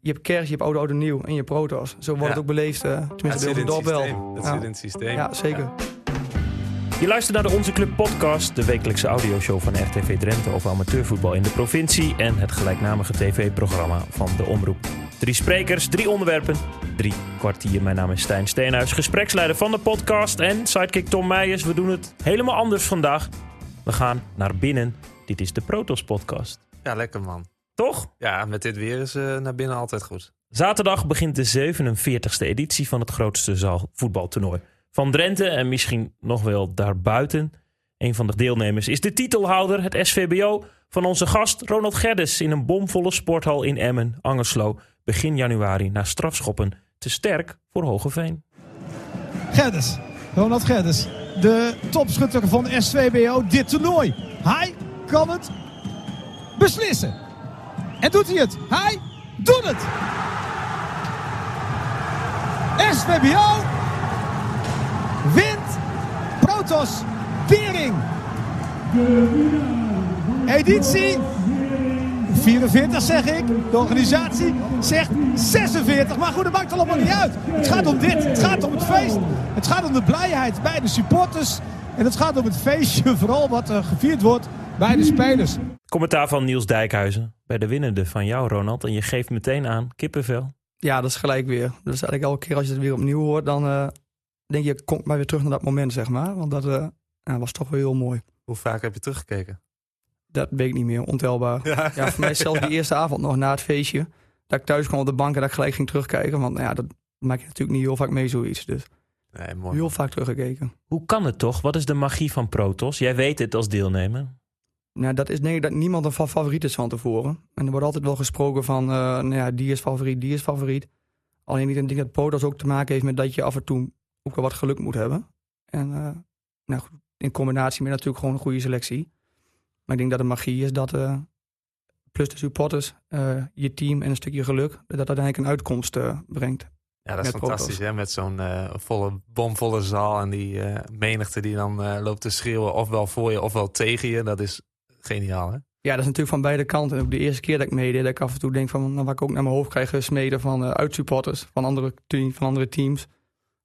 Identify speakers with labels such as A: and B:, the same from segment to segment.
A: je hebt kerst, je hebt oude oude nieuw en je hebt protos. Zo wordt
B: Ja.
A: het ook beleefd, eh,
B: Ja, het
A: tenminste
B: zit
A: door
B: in
A: de
B: het
A: dorp wel.
B: systeem. Het
A: Ja.
B: zit in het systeem.
A: Ja, zeker.
C: Je luistert naar de Onze Club podcast, de wekelijkse audioshow van RTV Drenthe over amateurvoetbal in de provincie en het gelijknamige tv-programma van de Omroep. Drie sprekers, drie onderwerpen, drie kwartier. Mijn naam is Stijn Steenhuis, gespreksleider van de podcast en sidekick Tom Meijers. We doen het helemaal anders vandaag. We gaan naar binnen. Dit is de Protos podcast.
B: Ja, lekker man.
C: Toch?
B: Ja, met dit weer is eh, naar binnen altijd goed.
C: Zaterdag begint de 47e editie van het grootste zaalvoetbaltoernooi van Drenthe en misschien nog wel daarbuiten. Een van de deelnemers is de titelhouder, het SVBO, van onze gast Ronald Geddes in een bomvolle sporthal in Emmen, Angerslo, begin januari na strafschoppen te sterk voor Hogeveen.
D: Gerdes, Ronald Gerdes, de topschutter van SVBO dit toernooi. Hij kan het beslissen. En doet hij het? Hij doet het! SVBO wint Protos Bering. Editie 44 zeg ik. De organisatie zegt 46. Maar goed, dat maakt allemaal niet uit. Het gaat om dit. Het gaat om het feest. Het gaat om de blijheid bij de supporters. En het gaat om het feestje vooral wat er gevierd wordt bij de spelers.
C: Commentaar van Niels Dijkhuizen bij de winnende van jou, Ronald. En je geeft meteen aan kippenvel.
A: Ja, dat is gelijk weer. Dus eigenlijk elke keer als je het weer opnieuw hoort, dan eh, denk je, kom maar weer terug naar dat moment, zeg maar. Want dat eh, ja, was toch wel heel mooi.
B: Hoe vaak heb je teruggekeken?
A: Dat weet ik niet meer, ontelbaar.
B: Ja,
A: Ja, voor mij is zelfs die eerste avond nog na het feestje. Dat ik thuis kwam op de bank en dat ik gelijk ging terugkijken. Want nou ja, dat maak je natuurlijk niet heel vaak mee, zoiets. Dus
B: Nee, mooi.
A: heel vaak teruggekeken.
C: Hoe kan het toch? Wat is de magie van Protos? Jij weet het als deelnemer.
A: Nou, dat is denk ik dat niemand een fa- favoriet is van tevoren. En er wordt altijd wel gesproken van, eh, nou ja, die is favoriet, die is favoriet. Alleen ik denk dat Podas ook te maken heeft met dat je af en toe ook wel wat geluk moet hebben. En eh, nou, goed, in combinatie met natuurlijk gewoon een goede selectie. Maar ik denk dat de magie is dat, eh, plus de supporters, je team en een stukje geluk, dat dat uiteindelijk een uitkomst brengt.
B: Ja, dat is
A: Met
B: fantastisch hè, met zo'n volle, bomvolle zaal en die menigte die dan loopt te schreeuwen, ofwel voor je ofwel tegen je. Dat is geniaal hè?
A: Ja, dat is natuurlijk van beide kanten. En ook de eerste keer dat ik meedeed, dat ik af en toe denk van, nou, wat ik ook naar mijn hoofd krijg gesmeden van uh, uitsupporters van andere, team, van andere teams.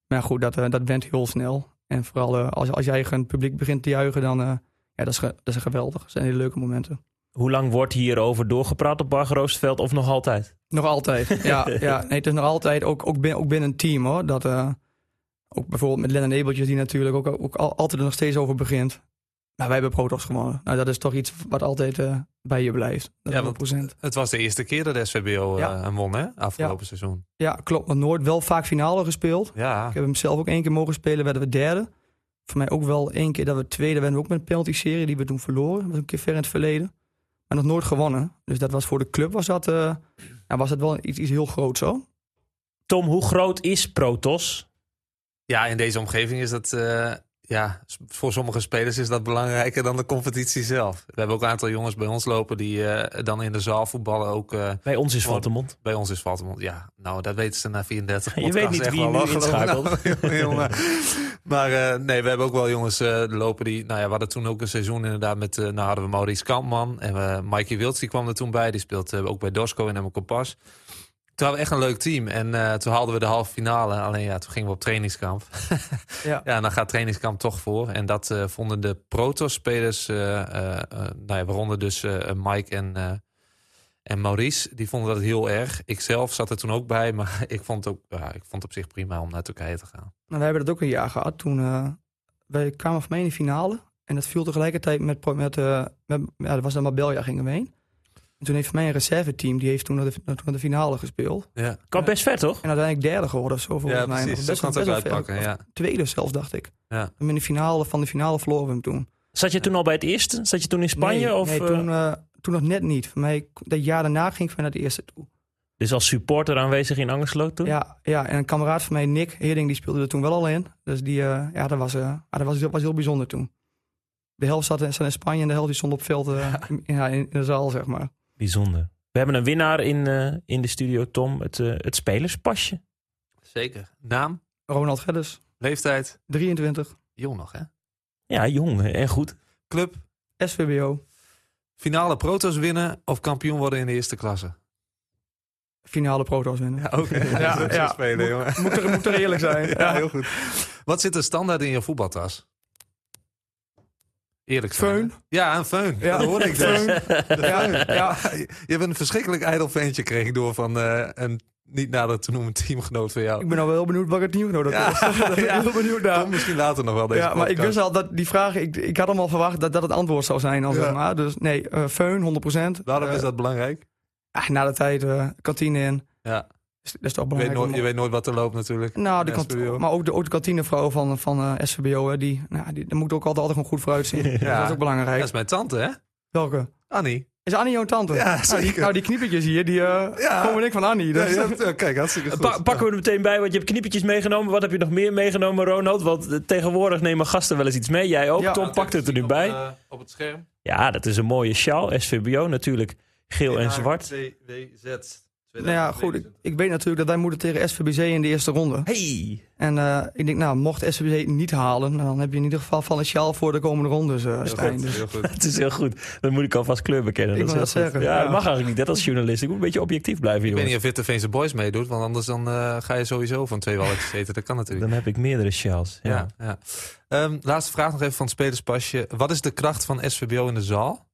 A: Maar ja, goed, dat, uh, dat went heel snel. En vooral uh, als, als jij een publiek begint te juichen, dan uh, ja, dat is, dat is geweldig. Dat zijn hele leuke momenten.
C: Hoe lang wordt hierover doorgepraat op Bar Roosevelt of nog altijd?
A: Nog altijd, ja. ja nee, het is nog altijd, ook, ook, binnen, ook binnen een team hoor. Dat, uh, ook bijvoorbeeld met Lennon Ebeltjes, die natuurlijk ook, ook altijd er nog steeds over begint. Maar wij hebben Protos gewonnen. Nou, dat is toch iets wat altijd uh, bij je blijft. Dat
B: ja, want het was de eerste keer dat de SVBO ja. uh, won, hè? Afgelopen ja. seizoen.
A: Ja, klopt. Maar nooit wel vaak finale gespeeld.
B: Ja.
A: Ik heb hem zelf ook één keer mogen spelen, werden we derde. Voor mij ook wel één keer dat we tweede werden, we ook met een penalty-serie die we toen verloren. Dat was een keer ver in het verleden. Maar nog nooit gewonnen. Dus dat was voor de club was dat, uh, ja, was dat wel iets, iets heel groots zo.
C: Tom, hoe groot is Protos?
B: Ja, in deze omgeving is dat uh, ja, voor sommige spelers is dat belangrijker dan de competitie zelf. We hebben ook een aantal jongens bij ons lopen die uh, dan in de zaal voetballen ook. Uh,
C: bij ons is Valtemond.
B: Bij ons is Valtemond, ja. Nou, dat weten ze na 34
C: Je weet niet wie je.
B: Nou, maar uh, nee, we hebben ook wel jongens lopen die... Nou ja, we hadden toen ook een seizoen inderdaad met... nou hadden we Maurice Kampman en Mikey Wilds, die kwam er toen bij. Die speelt ook bij Dosco en Emma Pas. Toen hadden we echt een leuk team. En uh, toen haalden we de halve finale. Alleen ja, toen gingen we op trainingskamp. ja. ja, en dan gaat trainingskamp toch voor. En dat uh, vonden de proto-spelers, uh, nou ja, waaronder dus Mike en, en Maurice, die vonden dat heel erg. Ik zelf zat er toen ook bij, maar ik vond het, ook, ja, ik vond het op zich prima om naar Turkije te gaan.
A: Nou, wij hebben dat ook een jaar gehad. Toen wij kwamen van mij in de finale. En dat viel tegelijkertijd met, met, met ja, dat was dan Marbella gingen we heen. En toen heeft mij een reserveteam, die heeft toen naar de, toen de finale gespeeld.
B: Ja.
C: Kan best vet, toch?
A: En uiteindelijk derde geworden of zo. Volgens
B: ja,
A: mij.
B: precies.
A: Best,
B: kan
A: best
B: het uitpakken, ja.
A: Tweede zelfs, dacht ik.
B: Ja.
A: En in de finale van de finale verloren we hem toen.
C: Zat je toen al bij het eerste? Zat je toen in Spanje?
A: Nee,
C: of,
A: nee toen, uh, toen nog net niet. Voor mij, dat jaar daarna ging ik naar de eerste toe.
C: Dus als supporter aanwezig in Angerslo toen?
A: Ja, ja, en een kameraad van mij, Nick Heerding, die speelde er toen wel al in. Dus die, uh, ja, dat, was, uh, dat, was, dat was heel bijzonder toen. De helft zat in, in Spanje en de helft die stond op veld ja. In, ja, in, in de zaal, zeg maar.
C: Bijzonder. We hebben een winnaar in, uh, in de studio, Tom. Het, uh, het spelerspasje.
B: Zeker. Naam?
A: Ronald Geddes.
B: Leeftijd?
A: 23.
B: Jong nog, hè?
C: Ja, jong en goed.
B: Club?
A: SVBO.
B: Finale proto's winnen of kampioen worden in de eerste klasse?
A: finale proto's winnen.
B: Ja, oké. Ja,
A: Ja,
B: ja,
A: ja.
B: spelen, jongen.
A: Moet, er, moet er eerlijk zijn.
B: Ja, heel goed. Wat zit er standaard in je voetbaltas? Eerlijk hè? Ja, een föhn.
A: Ja.
B: Dat hoorde ik dus.
A: Ja, ja.
B: Je bent een verschrikkelijk ijdel ventje, kreeg ik door van eh, een niet nader te noemen teamgenoot van jou.
A: Ik ben al wel benieuwd wat het nieuw nodig
B: Ja,
A: is.
B: Ja.
A: heel benieuwd naar.
B: Misschien later nog wel deze
A: Ja, maar ik wist al dat die vraag, ik, ik had hem al verwacht dat dat het antwoord zou zijn. Al,
B: Ja.
A: zeg maar. Dus nee, eh Föhn, 100%.
B: Waarom
A: Eh,
B: is dat belangrijk?
A: ah, na de tijd, eh, kantine in.
B: Ja,
A: Is- Dat is toch
B: je weet, nooit, je weet nooit wat er loopt natuurlijk.
A: Nou, de kant- maar ook de, ook de kantinevrouw van, van eh, SVBO, hè, die, nou, die, daar moet ook altijd, altijd gewoon goed voor uitzien. Dus
B: Ja.
A: Dat is ook belangrijk.
B: Dat is mijn tante, hè?
A: Welke?
B: Annie.
A: Is Annie jouw tante?
B: Ja,
A: nou, die,
B: zeker.
A: nou, die kniepertjes hier, die eh
B: Ja.
A: komen ik van Annie. Dus,
B: kijk, hartstikke goed.
C: Pa- pakken we er meteen bij, want je hebt kniepetjes meegenomen. Wat heb je nog meer meegenomen, Ronald? Want eh, tegenwoordig nemen gasten wel eens iets mee. Jij ook,
A: Ja.
C: Tom pakt het er nu
B: Op,
C: bij.
B: op het scherm.
C: Ja, dat is een mooie sjaal. SVBO natuurlijk. Geel en zwart.
B: CWZ.
A: Nou ja, goed. Ik, ik weet natuurlijk dat wij moeten tegen SVBC in de eerste ronde.
C: Hey!
A: En eh, ik denk, nou, mocht SVBC niet halen, nou, dan heb je in ieder geval van een sjaal voor de komende rondes, Dus
B: heel goed.
C: Het is heel goed. Dan moet ik alvast kleur bekennen.
A: Ik dat
C: goed.
A: zeggen,
C: Ja,
A: ja.
C: dat mag eigenlijk niet. Dat als journalist. Ik moet een beetje objectief blijven,
B: Ik weet niet of Witte Boys meedoet, want anders dan eh, ga je sowieso van twee walletjes eten. Dat kan natuurlijk.
C: Dan heb ik meerdere sjaals. Ja.
B: Ja, ja. Ehm, laatste vraag nog even van het spelerspasje. Wat is de kracht van SVBO in de zaal?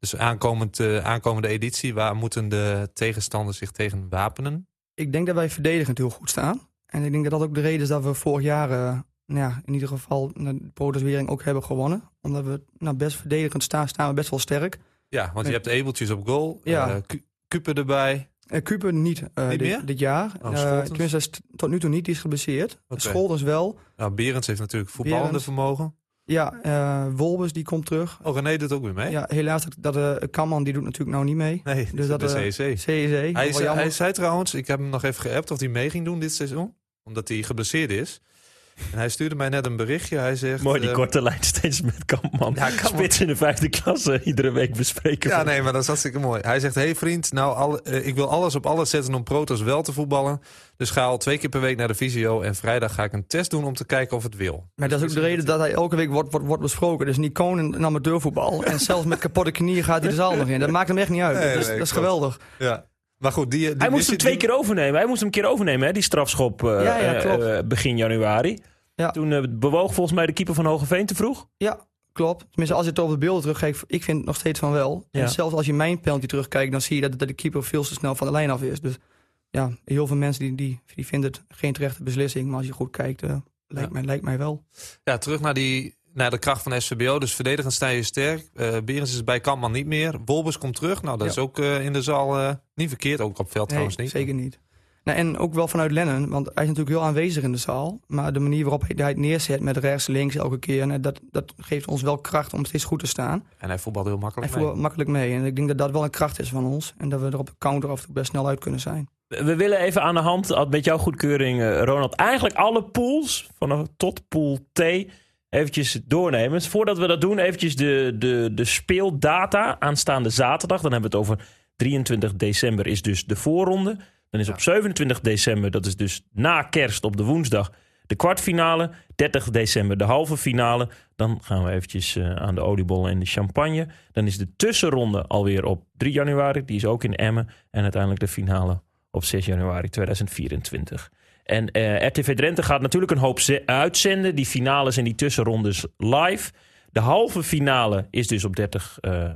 B: Dus aankomend, eh, aankomende editie, waar moeten de tegenstanders zich tegen wapenen?
A: ik denk dat wij verdedigend heel goed staan. En ik denk dat dat ook de reden is dat we vorig jaar, eh, nou ja, in ieder geval nou, de Protoswering ook hebben gewonnen. Omdat we nou, best verdedigend staan, staan we best wel sterk.
B: Ja, want je hebt Ebeltjes op goal,
A: Ja.
B: eh, Kuper erbij.
A: Uh, Kuper niet, eh,
B: Niet
A: dit,
B: meer?
A: dit jaar.
B: Oh,
A: Eh, tenminste, st- tot nu toe niet, die is geblesseerd.
B: Oké.
A: Scholtens wel.
B: Nou, Berends heeft natuurlijk voetballende
A: Berends.
B: vermogen.
A: Ja, eh Wolbers die komt terug.
B: Oh, René doet ook weer mee?
A: Ja, helaas dat, eh Kamman die doet natuurlijk nou niet mee.
B: Nee,
A: Dus dat,
B: de CEC.
A: CEC.
B: Hij, zei- hij zei trouwens, ik heb hem nog even geappt of hij mee ging doen dit seizoen. Omdat hij geblesseerd is. En hij stuurde mij net een berichtje. Hij zegt...
C: Mooi, die
B: eh,
C: korte lijn steeds met Kampman.
B: Ja, Kampman.
C: Spits in de vijfde klasse. Iedere week bespreken.
B: Ja, nee, maar dat is hartstikke mooi. Hij zegt, hey vriend, nou, alle, eh, ik wil alles op alles zetten om Protos wel te voetballen. Dus ga al twee keer per week naar de visio. En vrijdag ga ik een test doen om te kijken of het wil.
A: Maar dat is ook de reden dat hij elke week wordt, wordt, wordt besproken. Dus niet koning in amateurvoetbal. En zelfs met kapotte knieën gaat hij de zaal nog in. Dat maakt hem echt niet uit.
B: Nee,
A: dat is,
B: nee,
A: dat is geweldig.
B: Ja. Maar goed, die, die
C: Hij moest hem twee keer overnemen. Hij moest hem een keer overnemen, hè, die strafschop eh,
A: Ja, ja,
C: eh, eh, begin januari.
A: Ja.
C: Toen eh, bewoog volgens mij de keeper van Hogeveen te vroeg.
A: Ja, klopt. Tenminste, als je het over de beelden terugkijkt, ik vind het nog steeds van wel.
C: Ja.
A: En zelfs als je mijn penalty terugkijkt, dan zie je dat, dat de keeper veel te snel van de lijn af is. Dus ja, heel veel mensen die, die, die vinden het geen terechte beslissing. Maar als je goed kijkt, eh, lijkt,
B: Ja.
A: mij, lijkt mij wel.
B: Ja, terug naar, die, naar de kracht van SVBO. Dus verdedigend sta je sterk. Eh Berens is bij Kampman niet meer. Wolbers komt terug. Nou, dat
A: Ja.
B: is ook eh, in de zaal eh, niet verkeerd. Ook op veld trouwens niet.
A: zeker niet. Nou, en ook wel vanuit Lennon, want hij is natuurlijk heel aanwezig in de zaal. Maar de manier waarop hij hij het neerzet met rechts, links elke keer, nou, dat, dat geeft ons wel kracht om steeds goed te staan.
B: En hij voetbalt heel
A: Hij
B: makkelijk mee.
A: voelt makkelijk mee. En ik denk dat dat wel een kracht is van ons. En dat we er op de counter af en toe best snel uit kunnen zijn.
C: We willen even aan de hand, met jouw goedkeuring, Ronald, eigenlijk alle pools, vanaf tot pool T, eventjes doornemen. Voordat we dat doen, eventjes de, de, de speeldata aanstaande zaterdag. Dan hebben we het over 23 december is dus de voorronde. Dan is op 27 december, dat is dus na kerst op de woensdag, de kwartfinale. 30 december de halve finale. Dan gaan we eventjes eh, aan de oliebollen en de champagne. Dan is de tussenronde alweer op 3 januari. Die is ook in Emmen. En uiteindelijk de finale op 6 januari 2024. En eh, RTV Drenthe gaat natuurlijk een hoop ze- uitzenden. Die finales en die tussenrondes live. De halve finale is dus op 30 eh, eh,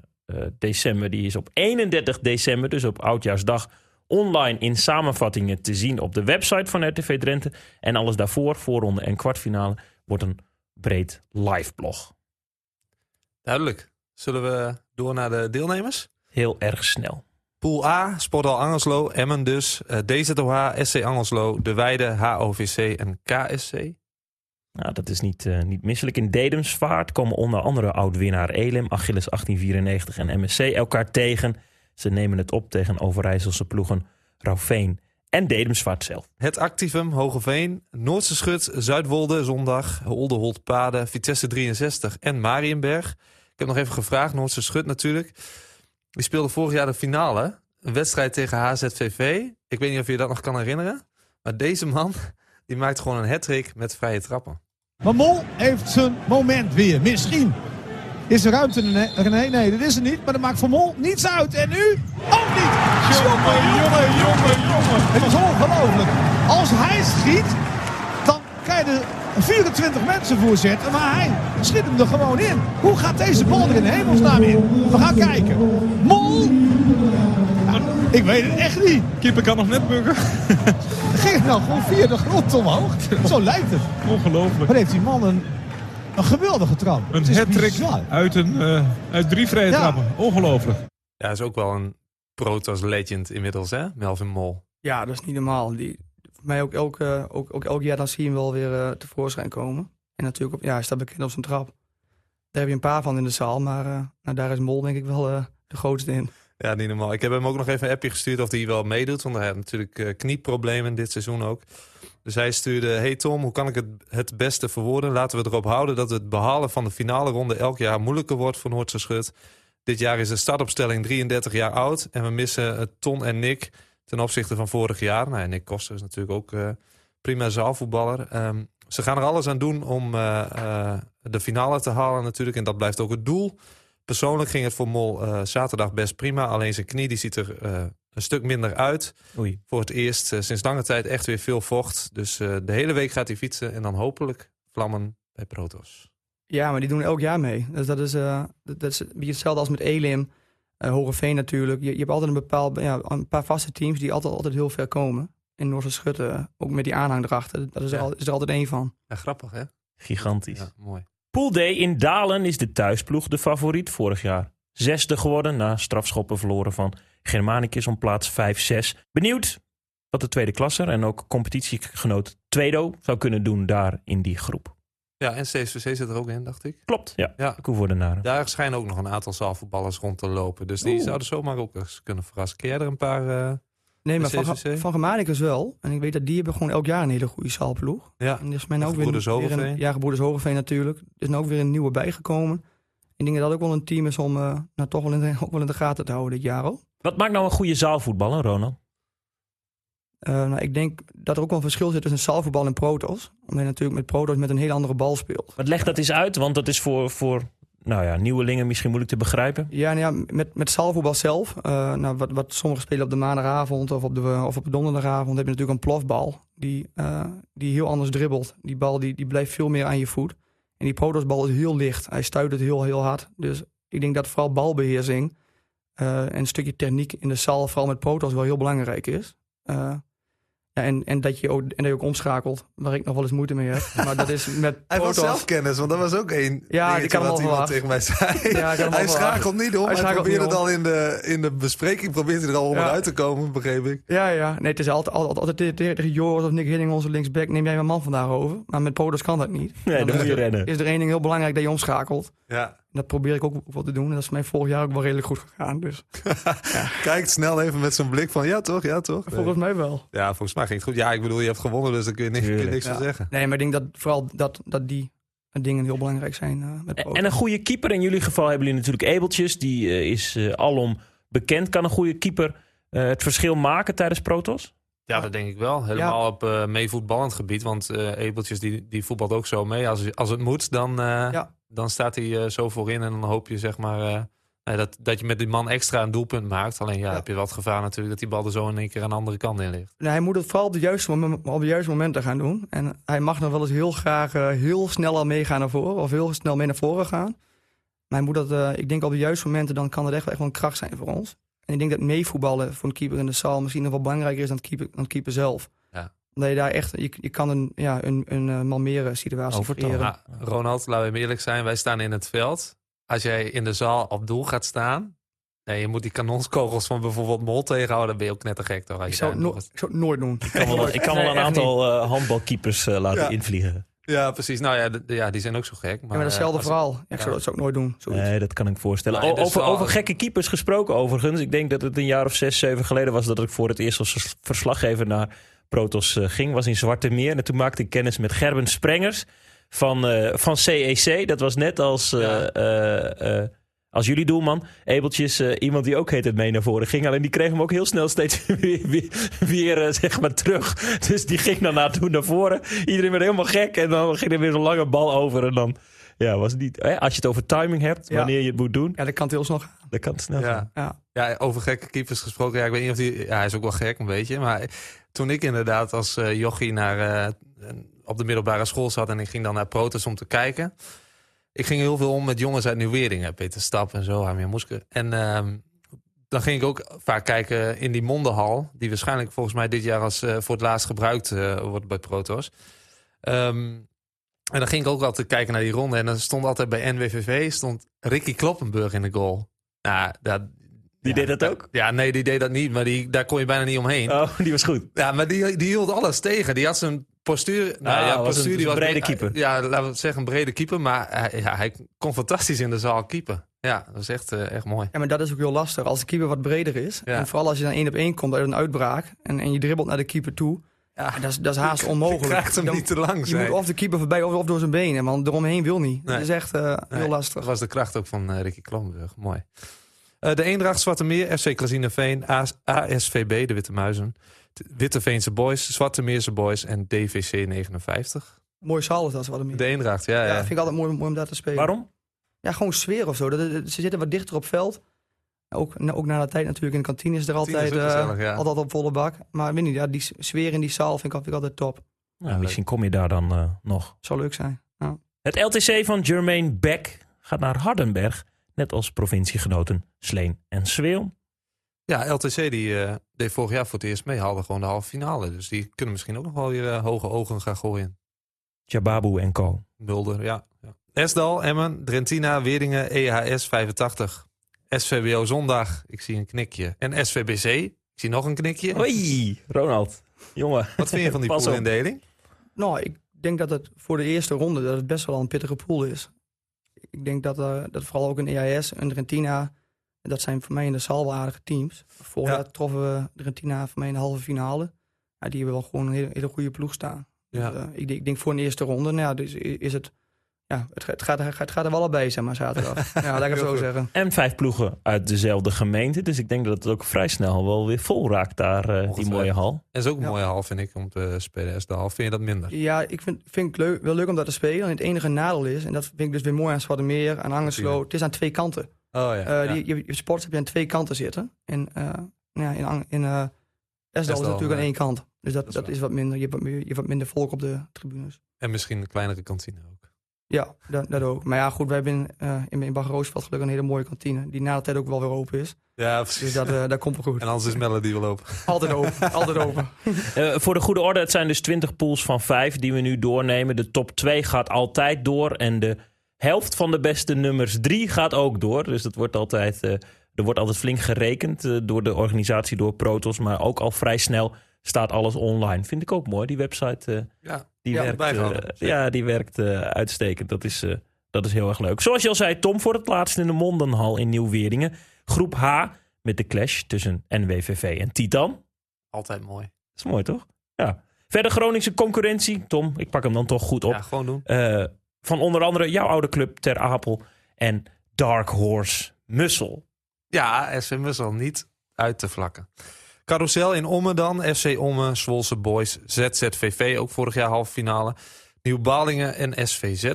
C: december. Die is op 31 december, dus op Oudjaarsdag, online in samenvattingen te zien op de website van RTV Drenthe. En alles daarvoor, voorronde en kwartfinale, wordt een breed live blog.
B: Duidelijk. Zullen we door naar de deelnemers?
C: Heel erg snel.
B: Pool A, Sportal Angelslo, Emmen dus, eh, DZOH, SC Angelslo, De Weide, HOVC en KSC.
C: Nou, dat is niet, eh, niet misselijk. In Dedemsvaart komen onder andere oud-winnaar Elim, Achilles 1894 en MSC elkaar tegen. Ze nemen het op tegen Overijsselse ploegen Rauveen en Dedemsvaart zelf.
B: Het Activum, Hogeveen, Noordse Schut, Zuidwolde, Zondag, Olderholt, Paden, Vitesse 63 en Marienberg. Ik heb nog even gevraagd, Noordse Schut natuurlijk. Die speelde vorig jaar de finale. Een wedstrijd tegen HZVV. Ik weet niet of je je dat nog kan herinneren. Maar deze man, die maakt gewoon een hat met vrije trappen.
D: Maar Mol heeft zijn moment weer. Misschien Is er ruimte? Nee, nee, nee, dat is er niet. Maar dat maakt Van Mol niets uit. En nu ook niet. Jongen, jongen, jongen, jongen. Het is ongelooflijk. Als hij schiet, dan kan je er 24 mensen voor zetten. Maar hij schiet hem er gewoon in. Hoe gaat deze bal er in hemelsnaam in? We gaan kijken. Mol. Ja, ik weet het echt niet.
E: Kipper kan nog net bukken.
D: Ging het nou gewoon via de grond omhoog? Zo lijkt het.
E: Ongelooflijk.
D: Maar heeft die man een, een geweldige trap.
E: Een hat-trick uit, een, eh, uit drie vrije
D: Ja.
E: trappen. Ongelooflijk.
B: Ja, is ook wel een Protoss legend inmiddels, hè? Melvin Mol.
A: Ja, dat is niet normaal. Die, mij ook, elke, ook, ook elk jaar dan zie je hem wel weer eh, tevoorschijn komen. En natuurlijk, op, ja, hij staat bekend op zijn trap. Daar heb je een paar van in de zaal, maar eh, nou, daar is Mol denk ik wel eh, de grootste in.
B: Ja, niet normaal. Ik heb hem ook nog even een appje gestuurd of hij wel meedoet. Want hij had natuurlijk knieproblemen dit seizoen ook. Dus hij stuurde, hey Tom, hoe kan ik het het beste verwoorden? Laten we erop houden dat het behalen van de finale ronde elk jaar moeilijker wordt voor Noordse Schut. Dit jaar is de startopstelling 33 jaar oud. En we missen Ton en Nick ten opzichte van vorig jaar. Nou, ja, Nick Koster is natuurlijk ook eh, prima zaalvoetballer. Ehm, ze gaan er alles aan doen om eh, eh, de finale te halen natuurlijk. En dat blijft ook het doel. Persoonlijk ging het voor Mol eh, zaterdag best prima. Alleen zijn knie die ziet er eh, een stuk minder uit.
C: Oei.
B: Voor het eerst sinds lange tijd echt weer veel vocht. Dus eh, de hele week gaat hij fietsen. En dan hopelijk vlammen bij Protos.
A: Ja, maar die doen elk jaar mee. Dus dat is, eh, dat, dat is een beetje hetzelfde als met Elim. Eh Hogeveen natuurlijk. Je, je hebt altijd een bepaald, ja, een paar vaste teams die altijd, altijd heel ver komen. In Noorse Schutten, ook met die aanhang erachter. Dat is, er,
B: Ja.
A: al- is er altijd één van.
B: Ja, grappig hè?
C: Gigantisch.
B: Ja, mooi.
C: Pool D in Dalen is de thuisploeg de favoriet vorig jaar. Zesde geworden na strafschoppen verloren van Germanicus om plaats 5-6. Benieuwd wat de tweede klasser en ook competitiegenoot Tweedo zou kunnen doen daar in die groep.
B: Ja, en CSVC zit er ook in, dacht ik.
C: Klopt, ja.
B: Ja.
C: Koevoordenaren.
B: Daar schijnen ook nog een aantal zaalvoetballers rond te lopen. Dus die
A: Oeh.
B: zouden zomaar ook eens kunnen verrassen. Ken jij er een paar? eh,
A: Nee, maar van, van Germanicus wel. En ik weet dat die hebben gewoon elk jaar een hele goede zaalploeg.
B: ja,
A: En is mij nou ook weer,
B: Gebroeders
A: weer
B: Hogeveen.
A: een, Ja, Gebroeders Hogeveen natuurlijk. Er is nou ook weer een nieuwe bijgekomen. Ik denk dat dat ook wel een team is om eh, nou, toch wel in, de, ook wel in de gaten te houden dit jaar al.
C: Wat maakt nou een goede zaalvoetballer, Ronald?
A: Eh, nou, ik denk dat er ook wel een verschil zit tussen zaalvoetbal en protos. Omdat je natuurlijk met protos met een hele andere bal speelt.
C: Maar leg dat eens uit, want dat is voor, voor nou ja, nieuwelingen misschien moeilijk te begrijpen.
A: Ja, nou ja met, met zaalvoetbal zelf, eh, nou, wat, wat sommigen spelen op de maandagavond of op de, of op de donderdagavond, heb je natuurlijk een plofbal die, eh, die heel anders dribbelt. Die bal die, die blijft veel meer aan je voet. En die protosbal is heel licht. Hij stuit het heel, heel hard. Dus ik denk dat vooral balbeheersing eh, en een stukje techniek in de zaal, vooral met protos, wel heel belangrijk is. Eh, ja, en, en, dat je ook, en dat je ook omschakelt, waar ik nog wel eens moeite mee heb. Maar dat is met
B: Hij
A: protos...
B: zelfkennis, want dat was ook één
A: Ja, die
B: dingetje
A: kan
B: wat iemand tegen mij zei.
A: Ja, ik kan
B: hij schakelt niet om.
A: Hij
B: Hij,
A: niet
B: het
A: om.
B: al in de, in de bespreking. Probeert hij er al
A: Ja.
B: onderuit te komen, begreep ik.
A: Ja, ja. Nee, het is altijd, altijd, altijd tegen- Joris of Nick Hilling, onze linksback, neem jij mijn man vandaag over. Maar met Protos kan dat niet.
C: Nee, dan moet je rennen.
A: Is er één ding heel belangrijk dat je omschakelt.
B: Ja.
A: En dat probeer ik ook wel te doen. En dat is mij vorig jaar ook wel redelijk goed gegaan. Dus
B: Kijkt snel even met zo'n blik van ja toch, ja toch. Nee.
A: volgens mij wel.
B: Ja, volgens mij ging het goed. Ja, ik bedoel, je hebt gewonnen, dus daar kun je, niks- kun je niks van zeggen.
A: Nee, maar ik denk dat vooral dat, dat die dingen heel belangrijk zijn eh, met.
C: En een goede keeper. In jullie geval hebben jullie natuurlijk Ebeltjes. Die eh, is eh, alom bekend. Kan een goede keeper eh, het verschil maken tijdens Protos?
B: Ja, dat denk ik wel. Helemaal op eh meevoetballend gebied. Want eh Ebeltjes die, die voetbalt ook zo mee. Als, als het moet, dan, eh,
A: Ja.
B: dan staat hij zo voorin. En dan hoop je zeg maar dat, dat je met die man extra een doelpunt maakt. Alleen ja,
A: Ja.
B: heb je het gevaar natuurlijk dat die bal er zo in één keer aan de andere kant in ligt.
A: Nee, hij moet het vooral op de, juiste moment, op de juiste momenten gaan doen. En hij mag nog wel eens heel graag heel snel al meegaan naar voren. Of heel snel mee naar voren gaan. Maar hij moet dat, ik denk op de juiste momenten, dan kan dat echt, wel- echt wel een kracht zijn voor ons. En ik denk dat meevoetballen voor een keeper in de zaal misschien nog wel belangrijker is dan het keeper, dan het keeper zelf.
B: Ja.
A: Omdat je daar echt, je, je kan een, ja, een, een eh, Malmere situatie.
B: Ja, Ronald, laten we eerlijk zijn. Wij staan in het veld. Als jij in de zaal op doel gaat staan... Nee, je moet die kanonskogels van bijvoorbeeld Mol tegenhouden. Dan ben je ook net te gek toch? Als
A: Ik
B: je
A: zou, het
B: nog
A: no-
B: eens-
A: ik zou het nooit doen.
C: Ik kan wel, ik kan wel
A: Nee,
C: een aantal eh, handbalkeepers eh, laten
B: Ja.
C: invliegen.
B: Ja, precies. Nou ja, ja, die zijn ook zo gek. Maar,
A: Ja, maar datzelfde
B: eh,
A: verhaal. Ja, ik
B: ja.
A: zou dat ik nooit doen. zoiets.
C: Nee, dat kan ik voorstellen. Over, over gekke keepers gesproken overigens. Ik denk dat het een jaar of zes, zeven geleden was... dat ik voor het eerst als vers- verslaggever naar Protos eh, ging. Was in Zwarte Meer. En toen maakte ik kennis met Gerben Sprengers van, eh, van CEC. Dat was net als... eh,
B: Ja.
C: Als jullie doelman, Ebeltjes, eh, iemand die ook heet het mee naar voren ging. Alleen die kreeg hem ook heel snel steeds weer, weer, weer, eh, zeg maar terug. Dus die ging dan naartoe naar voren. Iedereen werd helemaal gek. En dan ging er weer een lange bal over. En dan Ja, was niet. Hè, als je het over timing hebt,
A: Ja.
C: wanneer je het moet doen,
A: Ja, dat kan het heel snel gaan.
C: dan kan het snel gaan.
B: Ja.
A: Ja.
B: ja, over gekke keepers gesproken. Ja, ik weet niet of die. Ja, hij is ook wel gek, een beetje. Maar toen ik inderdaad als eh, jochie naar, eh, op de middelbare school zat en ik ging dan naar Protos om te kijken. Ik ging heel veel om met jongens uit Nieuw-Weringen, Peter Stap en zo, Hamia Moeske. En ehm, dan ging ik ook vaak kijken in die mondenhal, die waarschijnlijk volgens mij dit jaar als eh, voor het laatst gebruikt eh, wordt bij Protos. Ehm, en dan ging ik ook altijd kijken naar die ronde. En dan stond altijd bij NWVV stond Ricky Kloppenburg in de goal. Nou, dat,
C: Die deed dat ook?
B: Ja, nee, die deed dat niet. Maar die, daar kon je bijna niet omheen.
C: Oh, die was goed.
B: Ja, maar die, die hield alles tegen. Die had zijn postuur. Nou
C: Ah,
B: ja,
C: was
B: postuur
C: een-
B: die
C: een
B: was
C: brede keeper.
B: Ja, laten we zeggen een brede keeper. Maar hij, ja, hij kon fantastisch in de zaal keepen. Ja, dat is echt, eh, echt mooi.
A: Ja, maar dat is ook heel lastig. Als de keeper wat breder is.
B: Ja.
A: En vooral als je dan één op één komt uit een uitbraak. En, en je dribbelt naar de keeper toe.
B: Ja,
A: Dat is, dat is haast onmogelijk.
B: Je krijgt hem
A: Dan-
B: niet te lang.
A: Je moet of de keeper voorbij of, of door zijn benen. Want eromheen wil niet.
B: Nee.
A: Dat is echt eh,
B: Nee,
A: heel lastig.
B: Dat was de kracht ook van eh, Ricky Kloppenburg. Mooi. Eh, de Eendracht Zwarte Meer, FC Klazineveen, AS ASVB, de Witte Muizen. Witteveense Boys, Zwarte Meerse Boys en DVC 59.
A: Mooi zaal is dat, wat.
B: De Eendracht, ja.
A: Ja,
B: ja.
A: vind ik altijd mooi, mooi om daar te spelen.
C: Waarom?
A: Ja, gewoon sfeer of zo. Dat, dat- ze zitten wat dichter op veld. Ook, na- ook na de tijd natuurlijk in de kantine is er
B: Kantine is
A: altijd, eh,
B: gezellig, ja.
A: altijd op volle bak. Maar weet niet, ja, die sfeer in die zaal vind ik, vind ik altijd top.
C: Nou, misschien kom je daar dan eh, nog.
A: Zou leuk zijn. Ja.
C: Het LTC van Jermaine Beck gaat naar Hardenberg. Net als provinciegenoten Sleen en Zweel.
B: Ja, LTC die eh, deed vorig jaar voor het eerst mee. Haalde gewoon de halve finale. Dus die kunnen misschien ook nog wel weer eh, hoge ogen gaan gooien.
C: Jababu en co.
B: Mulder, ja. ja. Esdal, Emmen, Drentina, Weerdingen, EHS 85. SVBO Zondag, ik zie een knikje. En SVBC, ik zie nog een knikje.
C: Hoi, Ronald. Jongen.
B: Wat vind je van die poolindeling?
A: Nou, ik denk dat het voor de eerste ronde dat het best wel een pittige pool is. Ik denk dat, eh, dat vooral ook een EAS, een Dat zijn voor mij in de zaal wel aardige teams. Vorig
B: Ja.
A: jaar troffen we de Rentina voor mij in de halve finale. Ja, die hebben wel gewoon een hele, hele goede ploeg staan.
B: Ja.
A: Dus, ik, denk- ik denk voor een eerste ronde, nou ja, dus is het, ja, het, het, gaat, het gaat er wel bij, zeg maar, zaterdag. ja, laat ik het zo
B: goed.
A: zeggen.
C: En vijf ploegen uit dezelfde gemeente. Dus ik denk dat het ook vrij snel wel weer vol raakt daar, eh, die mooie hal.
B: En is ook een
A: Ja.
B: mooie hal, vind ik, om te spelen. Esdal, vind je dat minder?
A: Ja, ik vind, vind het leuk, wel leuk om dat te spelen. En het enige nadeel is, en dat vind ik dus weer mooi aan Zwartemeer, aan Angerslo, het is aan twee kanten.
B: Oh ja.
A: Eh,
B: ja.
A: die, je, je sports heb je aan twee kanten zitten. En eh, ja, in, in eh Esdal is het natuurlijk aan één kant. Dus dat,
B: Dat
A: dat,
B: is
A: wat minder. Je hebt wat, meer, je hebt wat minder volk op de tribunes.
B: En misschien een kleinere kantine ook.
A: Ja, dat, dat ook. Maar ja, goed, wij hebben eh, in, in Bag Roosveld gelukkig een hele mooie kantine. Die na de tijd ook wel weer open is.
B: Ja,
A: Dus
B: precies.
A: dat, eh, dat komt wel goed.
B: En anders is Melody wel open.
A: Altijd open. altijd open.
C: Eh, voor de goede orde, het zijn dus 20 pools van 5 die we nu doornemen. De top 2 gaat altijd door. En de helft van de beste nummers 3 gaat ook door. Dus dat wordt altijd, eh, er wordt altijd flink gerekend eh, door de organisatie, door Protos. Maar ook al vrij snel staat alles online. Vind ik ook mooi. Die website eh,
B: Ja,
C: die
A: Ja,
C: werkt, ja, die werkt uitstekend. Dat is, dat is heel erg leuk. Zoals je al zei, Tom, voor het laatst in de Mondenhal in Nieuw-Weringen. Groep H met de clash tussen NWVV en Titan.
B: altijd mooi.
C: Dat is mooi, toch? Ja. Verder Groningse concurrentie. Tom, ik pak hem dan toch goed op.
B: Ja, gewoon doen.
C: Van onder andere jouw oude club Ter Apel en Dark Horse Mussel.
B: Ja, SV Mussel niet uit te vlakken. Carousel in Ommen dan. FC Ommen, Zwolse Boys, ZZVV, ook vorig jaar halve finale. Nieuw Balingen en SVZ.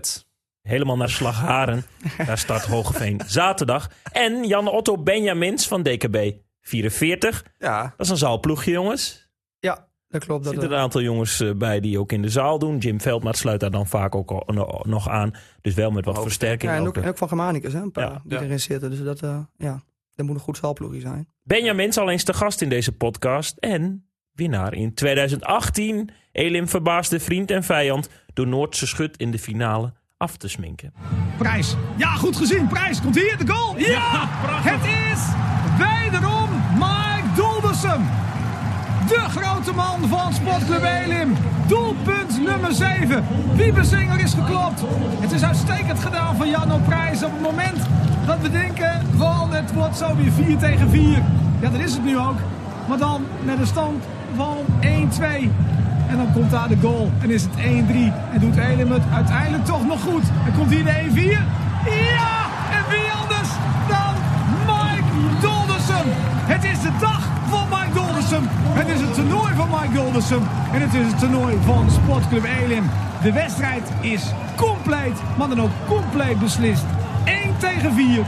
C: Helemaal naar Slagharen. Daar start Hogeveen zaterdag. En Jan-Otto Benjamins van DKB 44.
B: Ja,
C: Dat is een zaalploegje, jongens.
A: Ja, dat klopt.
C: Er zitten een aantal jongens eh, bij die ook in de zaal doen. Jim Veldmaat sluit daar dan vaak ook al- no- nog aan. Dus wel met wat
B: Hoog-
C: versterking.
A: ja, en
C: ook,
A: ook,
C: eh.
A: en ook van Germanicus, hè, een paar
C: Ja,
A: die
B: ja.
A: erin zitten. Dus dat, eh, ja, dat moet een goed zaalploegje zijn.
C: Benjamin zal eens te gast in deze podcast. En winnaar in 2018. Elim verbaasde vriend en vijand door Noordse Schut in de finale af te sminken.
D: Prijs. Ja, goed gezien. Prijs. Komt hier de goal. Ja, het is wederom Mike Doldersen. De grote man van Sportclub Elim. Doelpunt nummer 7. Wiebersinger is geklopt. Het is uitstekend gedaan van Janno Prijs op het moment dat we denken van het wordt zo weer 4 tegen 4. Ja, dat is het nu ook. Maar dan met een stand van 1-2. En dan komt daar de goal en is het 1-3. En doet Elim het uiteindelijk toch nog goed. En komt hier de 1-4. Ja! En wie anders dan Mike Doldersen. Het is de dag Het is het toernooi van Mike Doldersen. En het is het toernooi van Sportclub Elim. De wedstrijd is compleet, maar dan ook compleet beslist. 1 tegen 4.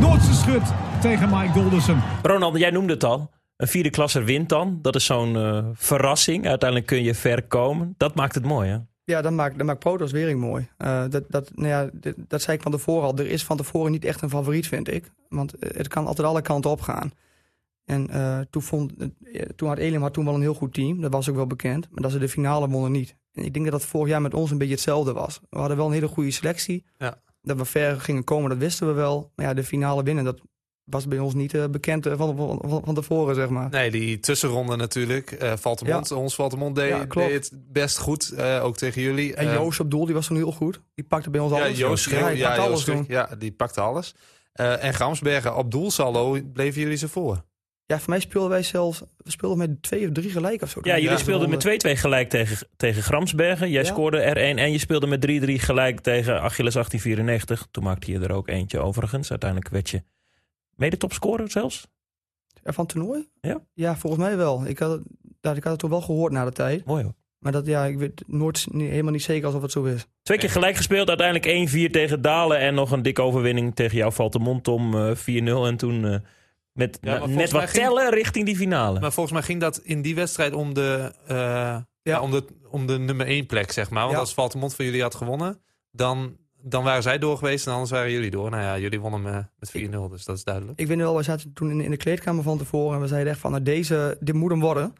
D: Noordse schut tegen Mike Goldersen.
C: Ronald, jij noemde het al. Een vierde klasser wint dan. Dat is zo'n eh, verrassing. Uiteindelijk kun je ver komen. Dat maakt het mooi, hè?
A: Ja, dat maakt, dat maakt Protos Wering mooi. Eh, dat, dat, nou ja, dit- dat zei ik van tevoren al. Er is van tevoren niet echt een favoriet, vind ik. Want eh, het kan altijd alle kanten op gaan. En eh, toen, vond, eh, toen had Elim had toen wel een heel goed team. Dat was ook wel bekend. Maar dat ze de finale wonnen niet. En ik denk dat dat vorig jaar met ons een beetje hetzelfde was. We hadden wel een hele goede selectie.
B: Ja.
A: Dat we ver gingen komen, dat wisten we wel. Maar ja, de finale winnen, dat was bij ons niet eh, bekend van, van, van, tevoren, zeg maar.
B: Nee, die tussenronde natuurlijk. eh Valtemont, ons Valtemont deed,
A: Ja,
B: deed het best goed. ook tegen jullie.
A: En
B: Eh,
A: Joost op doel, die was toen heel goed. Die pakte bij ons
B: Ja,
A: alles.
B: Joost Schreeuw, ja,
A: pakte
B: Joost
A: alles
B: ja, die pakte alles. En Gramsbergen op doelsaldo bleven jullie ze voor.
A: Ja, voor mij speelden wij zelfs... We speelden met twee of drie gelijk of zo.
C: Ja, jullie
B: Ja,
C: speelden met 2-2 gelijk tegen, tegen Gramsbergen. Jij
A: Ja.
C: scoorde er één. En je speelde met 3-3 gelijk tegen Achilles 1894. Toen maakte je er ook eentje overigens. Uiteindelijk werd je mede topscorer zelfs.
A: Ja, van toernooi?
C: Ja?
A: Ja, volgens mij wel. Ik had, dat, ik had het toen wel gehoord na de tijd.
C: Mooi hoor.
A: Maar dat, ja, ik weet nooit, niet, helemaal niet zeker alsof het zo is.
C: Twee keer gelijk gespeeld. Uiteindelijk 1-4 tegen Dalen. En nog een dikke overwinning tegen jou Valtemont om eh 4-0. En toen eh, met
B: Ja,
C: na- net wat
B: ging-
C: tellen richting die finale.
B: Maar volgens mij ging dat in die wedstrijd om de, eh, ja. om de, om de nummer één plek, zeg maar. Want
A: Ja.
B: als Valtemont van jullie had gewonnen, dan, dan waren zij door geweest en anders waren jullie door. Nou ja, jullie wonnen met 4-0, dus dat is duidelijk.
A: Ik weet nu wel, we zaten toen in, in de kleedkamer van tevoren. En we zeiden echt van, nou, deze, dit moet hem worden.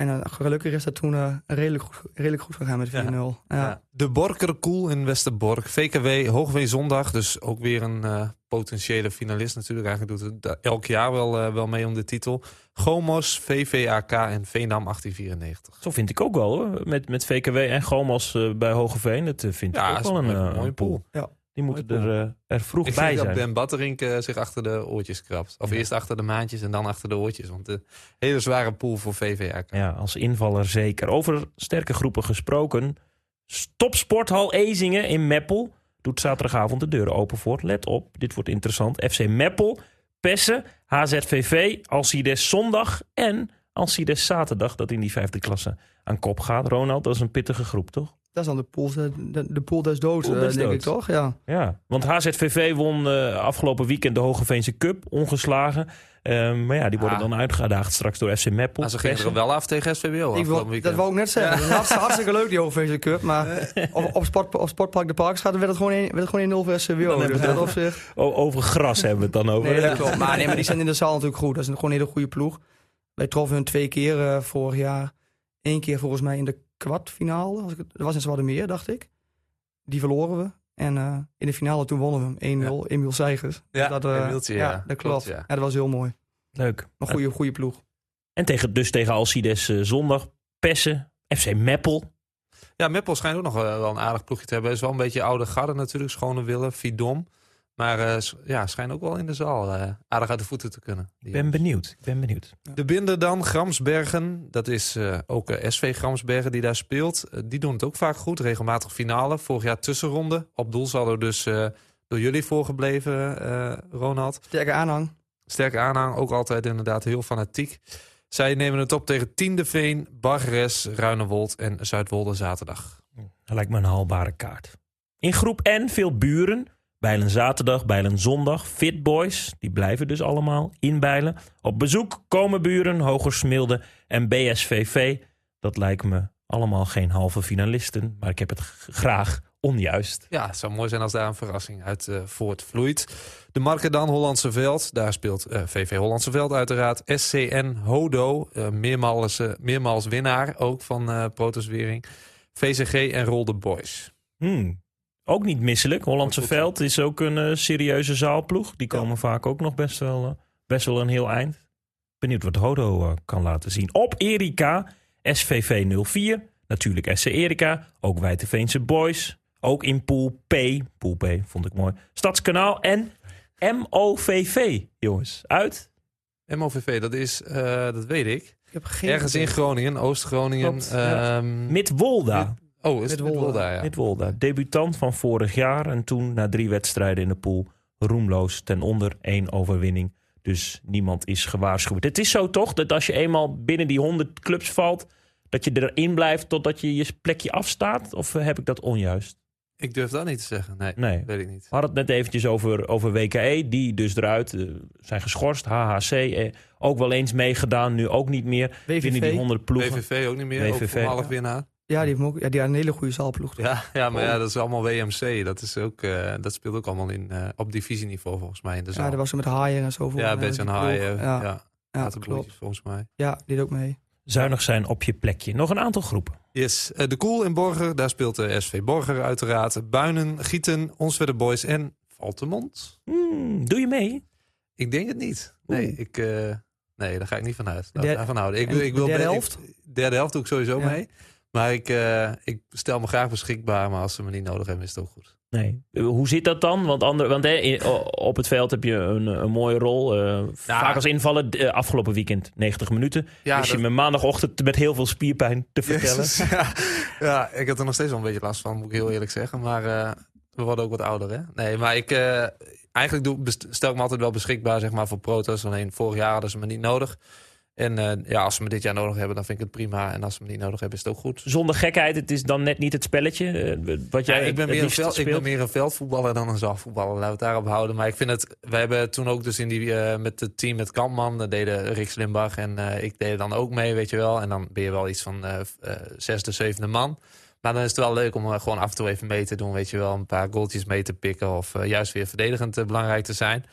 A: En eh, gelukkig is dat toen eh, redelijk, goed, redelijk goed gegaan met 4-0. Ja.
B: Ja. De Borkerkoel in Westerbork. VKW Hoogveen Zondag. Dus ook weer een eh, potentiële finalist natuurlijk. Eigenlijk doet het elk jaar wel, wel mee om de titel. Gomos, VVAK en Veendam 1894.
C: Zo vind ik ook wel hoor. Met, met VKW en Gomas eh, bij Hogeveen. Dat vind
B: Ja,
C: ik ook
B: is
C: wel
B: een
C: een,
B: mooie-
C: een
B: pool.
A: Ja.
C: Die moeten er, eh, er vroeg
B: Ik
C: bij
B: zie dat
C: zijn.
B: Ben Batterink eh, zich achter de oortjes krabt. Of
C: Ja.
B: eerst achter de maandjes en dan achter de oortjes. Want de hele zware pool voor VVAK.
C: Ja, als invaller zeker. Over sterke groepen gesproken. Topsporthal Ezingen in Meppel doet zaterdagavond de deuren open voor. Let op, dit wordt interessant. FC Meppel, Pessen, HZVV, Alcides zondag en Alcides zaterdag. Dat in die vijfde klasse aan kop gaat. Ronald, dat is een pittige groep, toch?
A: Dat is dan de pool, de, de, de pool des doods,
C: Pool
A: eh,
C: des
A: denk
C: doods.
A: ik toch? Ja.
C: Ja, want HZVV won eh, afgelopen weekend de Hogeveense Cup, ongeslagen. Ehm, maar ja, die worden
B: Ah.
C: dan uitgedaagd straks door FC Meppel.
B: Maar ze gingen er wel af tegen SVBO.
A: Ik
B: afgelopen
A: wil,
B: weekend.
A: dat wou ik net zeggen. Dat is hartstikke, hartstikke leuk, die Hoogveense Cup. Maar op, op, sport, op Sportpark de Parkstraat werd het gewoon een- werd het gewoon 1-0 voor Dus dat
C: over gras hebben we het dan over.
A: Nee, dat klopt. Maar, nee, maar die zijn in de zaal natuurlijk goed. Dat is een, gewoon een hele goede ploeg. Wij troffen hun twee keer eh, vorig jaar. Eén keer volgens mij in de kwartfinale. Als ik, het- dat was in Zwartemeer, dacht ik. Die verloren we. En eh, in de finale toen wonnen we hem 1-0. Emiel Seigers.
B: Ja,
A: dat, eh,
B: Emieltje, ja.
A: dat klopt.
B: Ja.
A: ja. dat was heel mooi.
C: Leuk.
A: Een goede, goede ploeg.
C: En tegen, dus tegen Alcides eh, zondag. Pessen, FC Meppel.
B: Ja, Meppel schijnt ook nog wel een aardig ploegje te hebben. Is wel een beetje oude garde natuurlijk. Schone Willen, Fidom. Maar eh, s- ja, schijnt ook wel in de zaal eh, aardig uit de voeten te kunnen.
C: Ik ben benieuwd. Ik ben benieuwd.
B: De binder dan, Gramsbergen. Dat is eh, ook SV Gramsbergen die daar speelt. Die doen het ook vaak goed. Regelmatig finale. Vorig jaar tussenronde. Op doel zal er dus eh, door jullie voorgebleven, eh Ronald.
A: Sterke aanhang.
B: Sterke aanhang. Ook altijd inderdaad heel fanatiek. Zij nemen het op tegen Tiende Veen, Bargeres, Ruinewold en Zuidwolde zaterdag.
C: Dat lijkt me een haalbare kaart. In groep N veel buren. Bijlen zaterdag, Bijlen zondag. Fit Boys, die blijven dus allemaal in Bijlen. Op bezoek komen buren, Hogersmilde en BSVV. Dat lijkt me allemaal geen halve finalisten. Maar ik heb het graag onjuist.
B: Ja, het zou mooi zijn als daar een verrassing uit eh, voortvloeit. De marken dan Hollandse Veld. Daar speelt eh, VV Hollandse Veld uiteraard. SCN Hodo, eh, meermaals, eh, meermaals winnaar ook van eh Protoswering. VCG en Rolde Boys.
C: Hmm. Ook niet misselijk. Hollandse Veld is ook een eh, serieuze zaalploeg. Die komen vaak ook nog best wel, eh, best wel een heel eind. Benieuwd wat Hodo eh, kan laten zien. Op Erika, SVV 04. Natuurlijk SC Erika. Ook Wijteveense Boys. Ook in Pool P. Pool P vond ik mooi. Stadskanaal en MOVV, jongens. Uit?
B: MOVV, dat is, eh, dat weet ik.
A: Ik heb geen
B: Ergens in. Groningen, Oost-Groningen. Ehm,
C: Midwolda.
B: Oh, is het.
A: Midwolda,
B: ja.
C: Debutant van vorig jaar. En toen na drie wedstrijden in de pool roemloos ten onder één overwinning. Dus niemand is gewaarschuwd. Het is zo toch dat als je eenmaal binnen die 100 clubs valt, dat je erin blijft totdat je je plekje afstaat? Of eh, heb ik dat onjuist?
B: Ik durf dat niet te zeggen. Nee,
C: Nee.
B: weet ik niet.
C: We hadden het net eventjes over, over WKE, die dus eruit eh, zijn geschorst. HHC, eh, ook wel eens meegedaan, nu ook niet meer. Binnen die
A: WVV,
C: 100 ploegen.
B: VVV ook niet meer.
C: WVV,
B: ook half
C: ja.
B: winnaar.
A: Ja, die heeft ook, ja, die had een hele goede zaalploeg.
B: Ja, ja, maar ja, dat is allemaal WMC. Dat, is ook, eh, dat speelt ook allemaal in, eh, op divisieniveau volgens mij in de zaal.
A: Ja, dat was zo met Haaien en zo.
B: ja,
A: volgens mij,
B: Bets en. Haaien. Ja,
A: Ja,
B: ja,
A: ja,
B: waterbloedjes
A: klopt.
B: volgens mij.
A: Ja, die ook mee.
C: Zuinig zijn op je plekje. Nog een aantal groepen.
B: Yes, eh, de Koel in Borger, daar speelt de SV Borger uiteraard. Buinen, Gieten, Onswedde Boys en Valtemont.
C: Hmm, doe je mee?
B: Ik denk het niet. Nee,
C: Oeh.
B: ik, eh, nee daar ga ik niet van uit. Laat daarvan houden. Ik, ik wil
A: de derde
B: ik-
A: helft?
B: derde helft doe ik sowieso
A: Ja.
B: mee. Maar ik, eh, ik stel me graag beschikbaar, maar als ze me niet nodig hebben, is het ook goed.
C: Nee. Hoe zit dat dan? Want, ander, want hè, in- op het veld heb je een, een mooie rol. eh, vaak als invallen. eh, afgelopen weekend 90 minuten.
B: Ja,
C: dus je me maandagochtend met heel veel spierpijn te vertellen.
B: Jezus, ja. ja, ik heb er nog steeds wel een beetje last van, moet ik heel eerlijk zeggen. Maar we worden ook wat ouder, hè? Nee, maar ik... eigenlijk doe, stel ik me altijd wel beschikbaar zeg maar, voor proto's. Alleen vorig jaar hadden ze me niet nodig. En eh, ja, als ze me dit jaar nodig hebben, dan vind ik het prima. En als ze me niet nodig hebben, is het ook goed.
C: Zonder gekheid, het is dan net niet het spelletje. eh, wat jij
B: Ja, ik, ben meer een veld, ik ben meer een veldvoetballer dan een zaalvoetballer. Laten we het daarop houden. Maar ik vind het... We hebben toen ook dus in die, eh, met het team met Kampman... daar deden Rick Slimbach en ik deed dan ook mee, weet je wel. En dan ben je wel iets van zesde, zevende man. Maar dan is het wel leuk om gewoon af en toe even mee te doen, weet je wel. Een paar goaltjes mee te pikken of juist weer verdedigend belangrijk te zijn.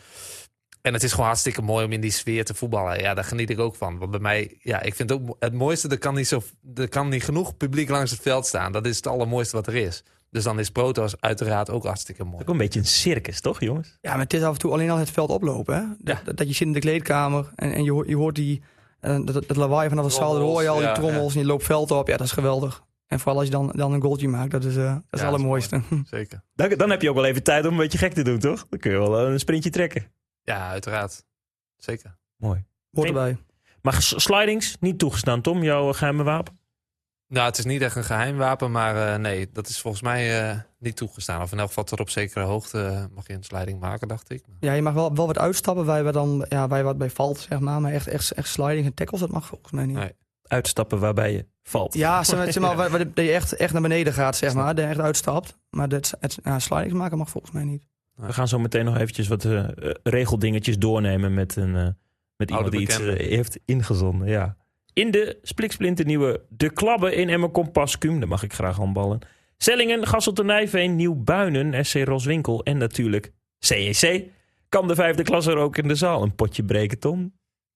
B: En het is gewoon hartstikke mooi om in die sfeer te voetballen. Ja, daar geniet ik ook van. Want bij mij, ja, ik vind het ook het mooiste, er kan niet, zo, er kan niet genoeg publiek langs het veld staan. Dat is het allermooiste wat er is. Dus dan is Protos uiteraard ook hartstikke mooi.
C: Ook een beetje een circus, toch jongens?
A: Ja, maar het is af en toe alleen al het veld oplopen. Hè? Dat, dat, dat je zit in de kleedkamer en, en je, hoort, je hoort die, eh, dat, dat lawaai vanaf de zaal. Dan hoor je al die
B: ja,
A: trommels en je loopt veld op. Ja, dat is geweldig. En vooral als je dan, dan een goaltje maakt, dat is, eh, dat is het allermooiste.
B: Zeker.
C: Dan, dan heb je ook wel even tijd om een beetje gek te doen, toch? Dan kun je wel eh, een sprintje trekken.
B: Ja, uiteraard. Zeker.
C: Mooi.
A: Hoort erbij.
C: Maar slidings, niet toegestaan, Tom, jouw eh, geheime wapen?
B: Nou, het is niet echt een geheim wapen, maar eh, nee, dat is volgens mij eh, niet toegestaan. Of in elk geval tot op zekere hoogte mag je een sliding maken, dacht ik.
A: Ja, je mag wel, wel wat uitstappen waar, je dan, ja, waar je wat bij valt, zeg maar. Maar echt, echt, echt sliding en tackles, dat mag volgens mij niet.
B: Nee.
C: Uitstappen waarbij je valt.
A: Ja, zeg maar, zeg maar, waar, waar je echt, echt naar beneden gaat, zeg maar. Dat je echt uitstapt. Maar dat, het, ja, slidings maken mag volgens mij niet.
C: We gaan zo meteen nog eventjes wat eh, eh, regeldingetjes doornemen met, een, eh, met iemand die iets heeft ingezonden. Ja. In de spliksplinter nieuwe De Klabben in Emmer Compascum. Daar mag ik graag handballen. Sellingen, Gasselte Nijveen, Nieuw Buinen, SC Roswinkel en natuurlijk CEC. Kan de vijfde klas er ook in de zaal een potje breken, Tom?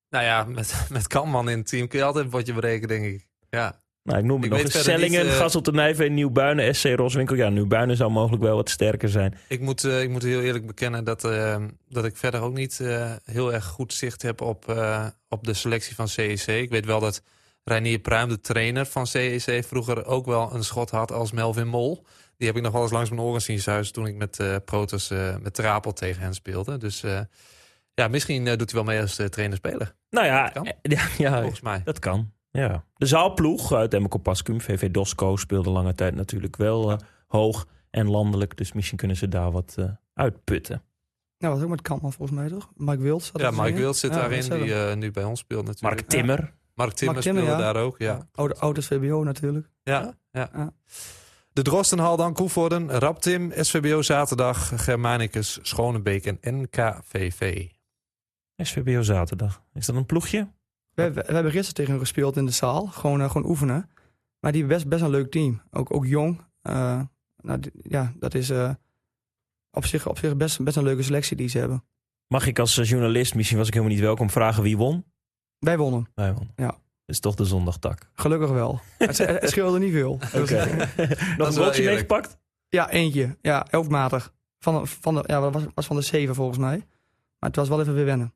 B: Nou ja, met, met Kanman in het team kun je altijd een potje breken, denk ik. Ja,
C: Nou, ik noem het
B: Ik
C: nog eens.
B: niet,
C: Sellingen,
B: eh,
C: Gasselte Nijveen, Nieuw Buinen, SC Roswinkel. Ja, Nieuw Buinen zou mogelijk wel wat sterker zijn.
B: ik moet, eh, ik moet heel eerlijk bekennen dat, eh, dat ik verder ook niet heel erg goed zicht heb op, op de selectie van CEC. Ik weet wel dat Reinier Pruim, de trainer van CEC, vroeger ook wel een schot had als Melvin Mol. Die heb ik nog wel eens langs mijn oren zien zuizen toen ik met Protos met Trapel tegen hen speelde. Dus ja, misschien doet hij wel mee als trainer-speler,
C: Nou ja,
B: Kan.
C: ja, ja
B: volgens mij.
C: Dat kan, ja. De zaalploeg uit Compascum, VV Dosco, speelde lange tijd natuurlijk wel eh, hoog en landelijk. Dus misschien kunnen ze daar wat eh, uitputten.
A: Nou, wat ook met Kampman volgens mij, toch? Mike Wild. zat
B: Ja, Mike. Wild zit
A: Ja,
B: daarin, die eh, nu bij ons speelt natuurlijk.
C: Mark Timmer.
B: Mark Timmer
A: Mark Timmer,
B: speelde
A: ja.
B: daar ook, ja.
A: Oude, oude VBO natuurlijk.
B: Ja, ja.
A: Ja.
B: De Drostenhal dan, Koevoorden, Raptim, SVBO zaterdag, Germanicus, Schonebeek en NKVV.
C: SVBO zaterdag. Is dat een ploegje?
A: We, we, we hebben gisteren tegen hem gespeeld in de zaal. Gewoon, eh, gewoon oefenen. Maar die hebben best, best een leuk team. Ook, ook jong. Eh, nou, die- ja, dat is eh, op zich, op zich best, best een leuke selectie die ze hebben.
C: Mag ik als journalist, misschien was ik helemaal niet welkom, vragen wie won?
A: Wij wonnen.
C: Wij wonnen.
A: Ja.
C: Is toch de zondagtak.
A: Gelukkig wel. het, het scheelde niet veel.
C: Oké. Nog een
A: eh,
C: meegepakt?
A: Ja, eentje. Ja, elfmatig. Van, van de, ja, dat was, was van de zeven volgens mij. Maar het was wel even weer wennen.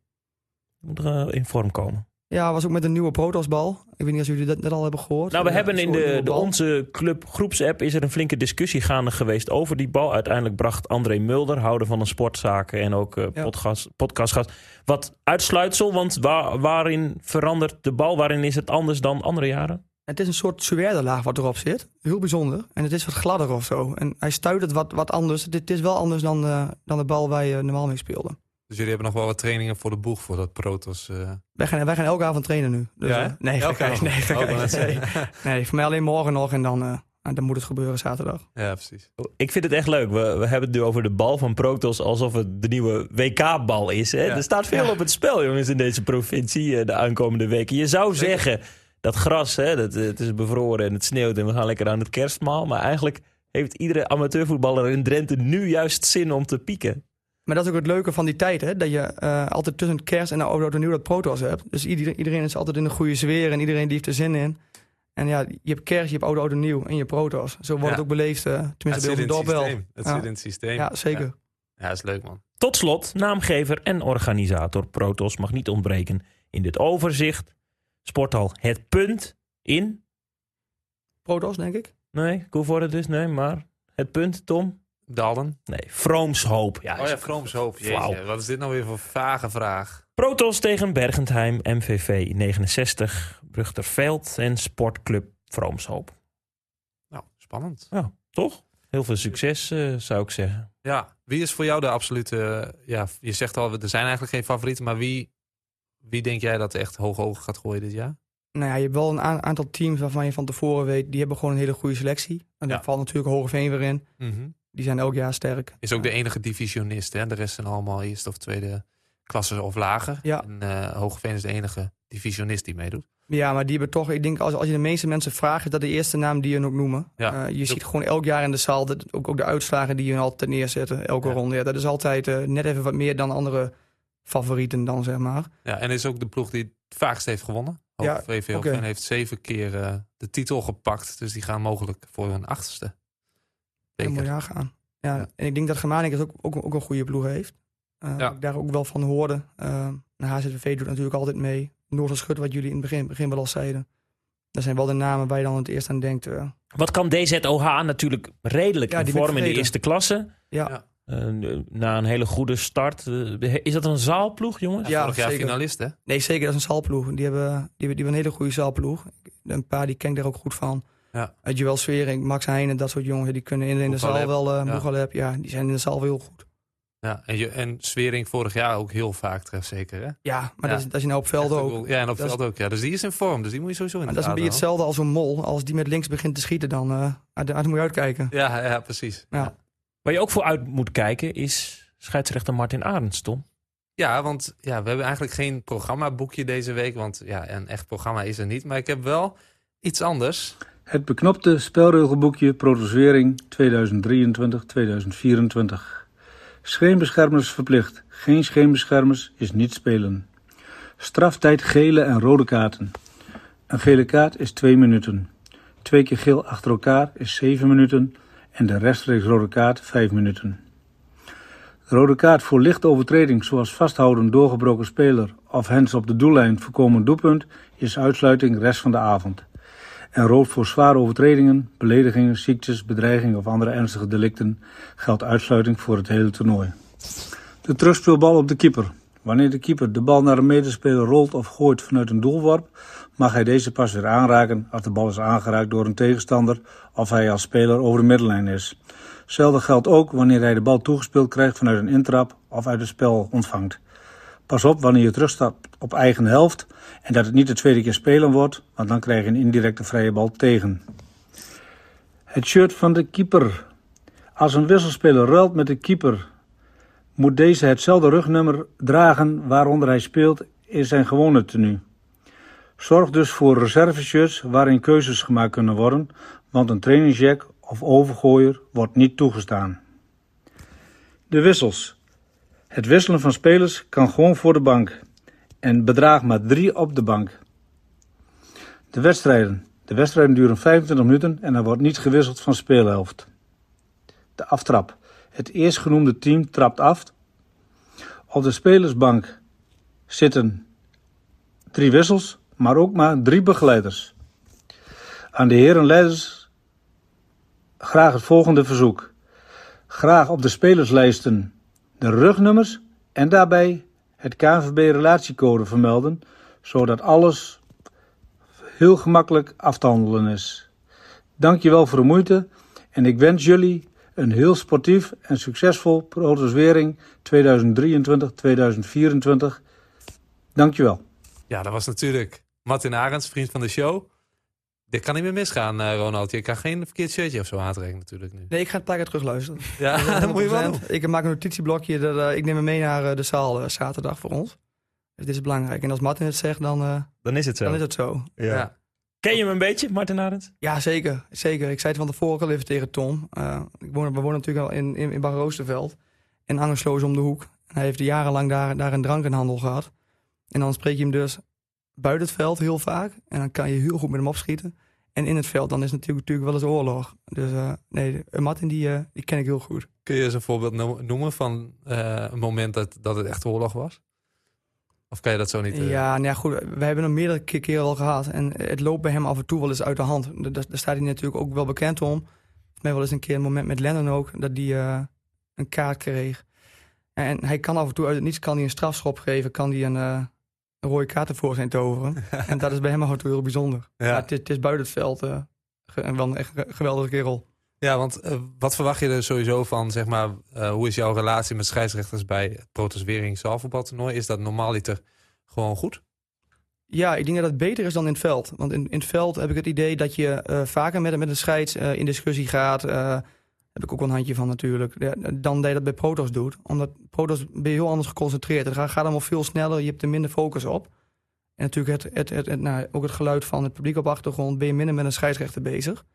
C: Moet er in vorm komen.
A: Ja, was ook met een nieuwe Protosbal. Ik weet niet of jullie dat net al hebben gehoord.
C: Nou, we
A: Ja,
C: hebben in de, de onze club groepsapp is er een flinke discussie gaande geweest over die bal. Uiteindelijk bracht André Mulder, houder van een sportzaken en ook eh
A: Ja.
C: podcast, podcastgast, wat uitsluitsel. Want waar, waarin verandert de bal? Waarin is het anders dan andere jaren?
A: Het is een soort suède-laag wat erop zit. Heel bijzonder. En het is wat gladder of zo. En hij stuit het wat, wat anders. Dit is wel anders dan, eh, dan de bal waar je normaal mee speelde.
B: Dus jullie hebben nog wel wat trainingen voor de boeg voor dat Protos. eh.
A: Wij gaan, wij gaan elke avond trainen nu. Dus,
B: Ja,
A: nee,
B: Elke
A: gekheid,
B: avond?
A: nee, nee. nee, voor mij alleen morgen nog en dan, eh, dan moet het gebeuren zaterdag.
B: ja, precies.
C: Ik vind het echt leuk. We, we hebben het nu over de bal van Protos alsof het de nieuwe WK-bal is. Hè?
B: Ja.
C: Er staat veel
A: Ja.
C: op het spel, jongens, in deze provincie eh, de aankomende weken. Je zou
B: Zeker.
C: zeggen, dat gras, hè, dat, het is bevroren en het sneeuwt en we gaan lekker aan het kerstmaal. Maar eigenlijk heeft iedere amateurvoetballer in Drenthe nu juist zin om te pieken.
A: Maar dat is ook het leuke van die tijd, hè? dat je eh, altijd tussen het kerst en de oude oud en nieuw dat protos hebt. Dus iedereen, iedereen is altijd in een goede sfeer en iedereen die heeft er zin in. En ja, je hebt kerst, je hebt oude oud en nieuw en je protos. Zo wordt
B: Ja.
A: het ook beleefd, eh,
B: het
A: tenminste
B: zit
A: bij
B: in
A: ons
B: het
A: dorp wel.
B: systeem. Het
A: Ja.
B: zit in het systeem.
A: Ja, zeker.
B: Ja, ja is leuk man.
C: Tot slot, naamgever en organisator Protos mag niet ontbreken in dit overzicht. Sporthal Het Punt in...
A: Protos, denk ik.
C: Nee, Koevoorde dus, nee, maar Het Punt, Tom?
B: Dalen.
C: Nee, Vroomshoop. Ja,
B: Oh ja, Vroomshoop. Jeetje, wat is dit nou weer voor vage vraag?
C: Protos tegen Bergentheim, MVV 69, Brugterveld en Sportclub Vroomshoop.
B: Nou, spannend.
C: Ja, toch? Heel veel succes, eh, zou ik zeggen.
B: Ja, wie is voor jou de absolute... Ja, je zegt al, er zijn eigenlijk geen favorieten, maar wie, wie denk jij dat echt hoog ogen gaat gooien dit jaar?
A: Nou ja, je hebt wel een aantal teams waarvan je van tevoren weet, die hebben gewoon een hele goede selectie. En daar
B: Ja.
A: valt natuurlijk Hogeveen weer in. Die zijn elk jaar sterk.
B: Is ook de enige divisionist, hè? De rest zijn allemaal eerste of tweede klasse of lager.
A: Ja.
B: En eh Hogeveen is de enige divisionist die meedoet.
A: Ja, maar die hebben toch, ik denk als, als je de meeste mensen vraagt, is dat de eerste naam die je ook noemen.
B: Ja.
A: Eh, je ziet gewoon elk jaar in de zaal, dat, ook, ook de uitslagen die je altijd neerzetten, elke
B: Ja.
A: ronde. Ja, dat is altijd eh, net even wat meer dan andere favorieten dan, zeg maar.
B: Ja, en is ook de ploeg die het vaakst heeft gewonnen.
A: Ja,
B: VVL
A: oké.
B: heeft zeven keer de titel gepakt. Dus die gaan mogelijk voor hun
A: Een jaar gaan. Ja,
B: Ja.
A: En ik denk dat Germanicus ook, ook, ook een goede ploeg heeft. Eh,
B: Ja.
A: wat Ik daar ook wel van hoorde. Uh, HZVV doet natuurlijk altijd mee. Noorderschut, wat jullie in het begin, begin wel al zeiden. Dat zijn wel de namen waar je dan het eerst aan denkt. eh.
C: Wat kan DZOH natuurlijk redelijk
A: Ja,
C: in vorm in de eerste klasse.
A: ja,
B: Ja.
C: Eh, na een hele goede start. Eh, is dat een zaalploeg, jongens?
A: Ja,
B: Vorig jaar
A: zeker.
B: finalist, hè?
A: nee zeker, dat is een zaalploeg. Die hebben, die hebben, die hebben een hele goede zaalploeg. Een paar die ken ik daar ook goed van.
B: Ja.
A: Uh, Joël Swering, Max Heijnen, dat soort jongens. Die kunnen in, in de zaal wel... Uh,
B: ja.
A: Boegalep, ja, die zijn in de zaal wel heel goed.
B: Ja, en, je, en Swering vorig jaar ook heel vaak trefzeker, hè?
A: Ja, maar
B: Ja.
A: Dat, is, dat is nou op veld ook.
B: Ja, en op
A: Dat is-
B: veld ook, ja. Dus die is in vorm, dus die moet je sowieso in
A: Maar
B: de
A: dat is een beetje hetzelfde als een mol. Als die met links begint te schieten, dan uh, uit, uit moet je uitkijken.
B: Ja, ja, precies.
A: Ja.
C: Waar je ook voor uit moet kijken is scheidsrechter Martin Arends, Tom.
B: Ja, want ja, we hebben eigenlijk geen programmaboekje deze week. Want ja, een echt programma is er niet. Maar ik heb wel iets anders.
F: Het beknopte spelregelboekje Protoswering 2023-2024. Scheenbeschermers verplicht. Geen scheenbeschermers is niet spelen. Straftijd gele en rode kaarten. Een gele kaart is 2 minuten. Twee keer geel achter elkaar is 7 minuten. En de rechtstreeks rode kaart 5 minuten. De rode kaart voor lichte overtreding zoals vasthouden doorgebroken speler of hens op de doellijn voorkomen doelpunt is uitsluiting rest van de avond en rood voor zware overtredingen, beledigingen, ziektes, bedreigingen of andere ernstige delicten geldt uitsluiting voor het hele toernooi. De terugspeelbal op de keeper. Wanneer de keeper de bal naar een medespeler rolt of gooit vanuit een doelworp, mag hij deze pas weer aanraken als de bal is aangeraakt door een tegenstander of hij als speler over de middenlijn is. Hetzelfde geldt ook wanneer hij de bal toegespeeld krijgt vanuit een intrap of uit het spel ontvangt. Pas op wanneer je terugstapt op eigen helft en dat het niet de tweede keer spelen wordt, want dan krijg je een indirecte vrije bal tegen. Het shirt van de keeper. Als een wisselspeler ruilt met de keeper, moet deze hetzelfde rugnummer dragen waaronder hij speelt in zijn gewone tenue. Zorg dus voor reserveshirts waarin keuzes gemaakt kunnen worden, want een trainingsjack of overgooier wordt niet toegestaan. De wissels. Het wisselen van spelers kan gewoon voor de bank en bedraagt maar drie op de bank. De wedstrijden. De wedstrijden duren 25 minuten en er wordt niet gewisseld van speelhelft. De aftrap. Het eerstgenoemde team trapt af. Op de spelersbank zitten drie wissels, maar ook maar drie begeleiders. Aan de heren leiders graag het volgende verzoek. Graag op de spelerslijsten de rugnummers en daarbij het KNVB-relatiecode vermelden, zodat alles heel gemakkelijk af te handelen is. Dankjewel voor de moeite en ik wens jullie Een heel sportief en succesvol Protos Wering 2023-2024. Dankjewel.
B: Ja, dat was natuurlijk Martin Arends, vriend van de show. Dit kan niet meer misgaan, eh, Ronald. Je kan geen verkeerd shirtje of zo aantrekken natuurlijk nu.
A: Nee, ik ga het keer terugluisteren.
B: Ja, dat moet je wel doen.
A: 100%. Ik maak een notitieblokje. Dat, eh, ik neem hem mee naar eh, de zaal zaterdag voor ons. Dus dit is belangrijk. En als Martin het zegt, dan, eh,
C: Dan is het zo.
A: dan is het zo.
C: Ja.
B: Ja.
C: Ken je hem een beetje, Martin Arends?
A: Ja, zeker. zeker. Ik zei het van tevoren al even tegen Tom. Eh, ik woon, we wonen natuurlijk al in, in, in Bar Roosterveld. En Angerslo is om de hoek. En hij heeft jarenlang daar, daar een drankenhandel gehad. En dan spreek je hem dus buiten het veld heel vaak. En dan kan je heel goed met hem opschieten. En in het veld, dan is het natuurlijk, natuurlijk wel eens oorlog. Dus eh, nee, eh, Martin die, eh, die ken ik heel goed.
B: Kun je eens een voorbeeld no- noemen van een moment dat, dat het echt oorlog was? Of kan je dat zo niet?
A: Ja, nou ja, goed. We hebben hem meerdere ke- keren al gehad. En het loopt bij hem af en toe wel eens uit de hand. Daar, daar staat hij natuurlijk ook wel bekend om. Mij wel eens een keer een moment met Lennon ook. Dat hij een kaart kreeg. En hij kan af en toe uit het niets kan hij een strafschop geven. Kan hij een, een rode kaart ervoor zijn toveren. en dat is bij hem toe heel bijzonder.
B: Ja.
A: Het, is- het is buiten het veld. ge- en wel een echt geweldige kerel.
B: Ja, want eh, wat verwacht je er sowieso van, zeg maar, eh, hoe is jouw relatie met scheidsrechters bij het Protoswering zaalvoetbaltoernooi? Is dat normaaliter gewoon goed?
A: Ja, ik denk dat het beter is dan in het veld. Want in, in het veld heb ik het idee dat je vaker met, met een scheids in discussie gaat. Heb ik ook wel een handje van natuurlijk. Ja, dan dat je dat bij Protos doet. Omdat Protos ben je heel anders geconcentreerd. Het gaat, gaat allemaal veel sneller. Je hebt er minder focus op. En natuurlijk het, het, het, het- nou, ook het geluid van het publiek op de achtergrond. Ben je minder met een scheidsrechter bezig.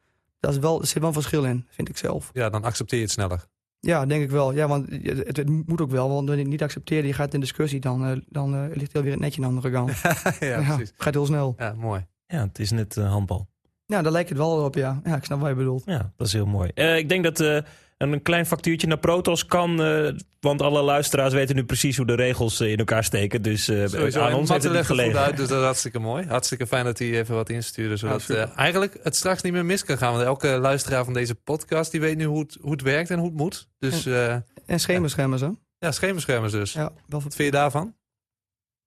A: Dat is wel, er zit wel een verschil in, vind ik zelf.
B: Ja, dan accepteer je het sneller.
A: Ja, denk ik wel. Ja, want het, het moet ook wel. Want wanneer je het niet accepteert, je gaat in discussie, dan, eh, dan eh, ligt heel weer het netje aan de andere kant.
B: ja, precies.
A: gaat heel snel.
B: Ja, mooi.
C: Ja, het is net eh, handbal.
A: Ja, daar lijkt het wel op, ja. Ja, ik snap wat je bedoelt.
C: Ja, dat is heel mooi. Eh, ik denk dat eh, een klein factuurtje naar Protos kan. eh, want alle luisteraars weten nu precies hoe de regels in elkaar steken. Dus eh,
B: Sowieso.
C: aan ons heeft het niet gelegen.
B: uit, dus dat is hartstikke mooi. Hartstikke fijn dat hij even wat instuurde. Zodat eh, eigenlijk het straks niet meer mis kan gaan. Want elke luisteraar van deze podcast die weet nu hoe het, hoe het werkt en hoe het moet. Dus eh
A: En schemerschermers, hè?
B: ja, scheenbeschermers dus.
A: Ja, wel
B: Wat vind je daarvan?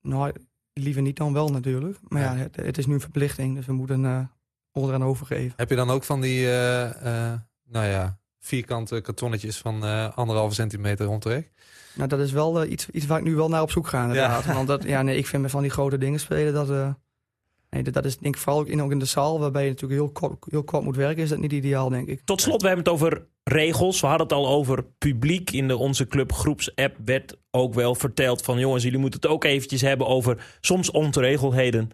A: Nou, liever niet dan wel natuurlijk. Maar ja,
B: Ja.
A: het, het is nu een verplichting, dus we moeten eh ons eraan overgeven.
B: Heb je dan ook van die, eh, eh, nou ja, vierkante kartonnetjes van eh anderhalve centimeter rondtrek?
A: Nou, dat is wel iets, iets waar ik nu wel naar op zoek ga inderdaad. Want dat, ja, nee, ik vind me van die grote dingen spelen, dat, eh, nee, dat, is denk ik vooral ook in, ook in de zaal, waarbij je natuurlijk heel kort, heel kort moet werken, is dat niet ideaal, denk ik.
C: Tot slot, we hebben het over regels. We hadden het al over publiek. In de Onze Club groepsapp werd ook wel verteld van... jongens, jullie moeten het ook eventjes hebben over soms ongeregeldheden...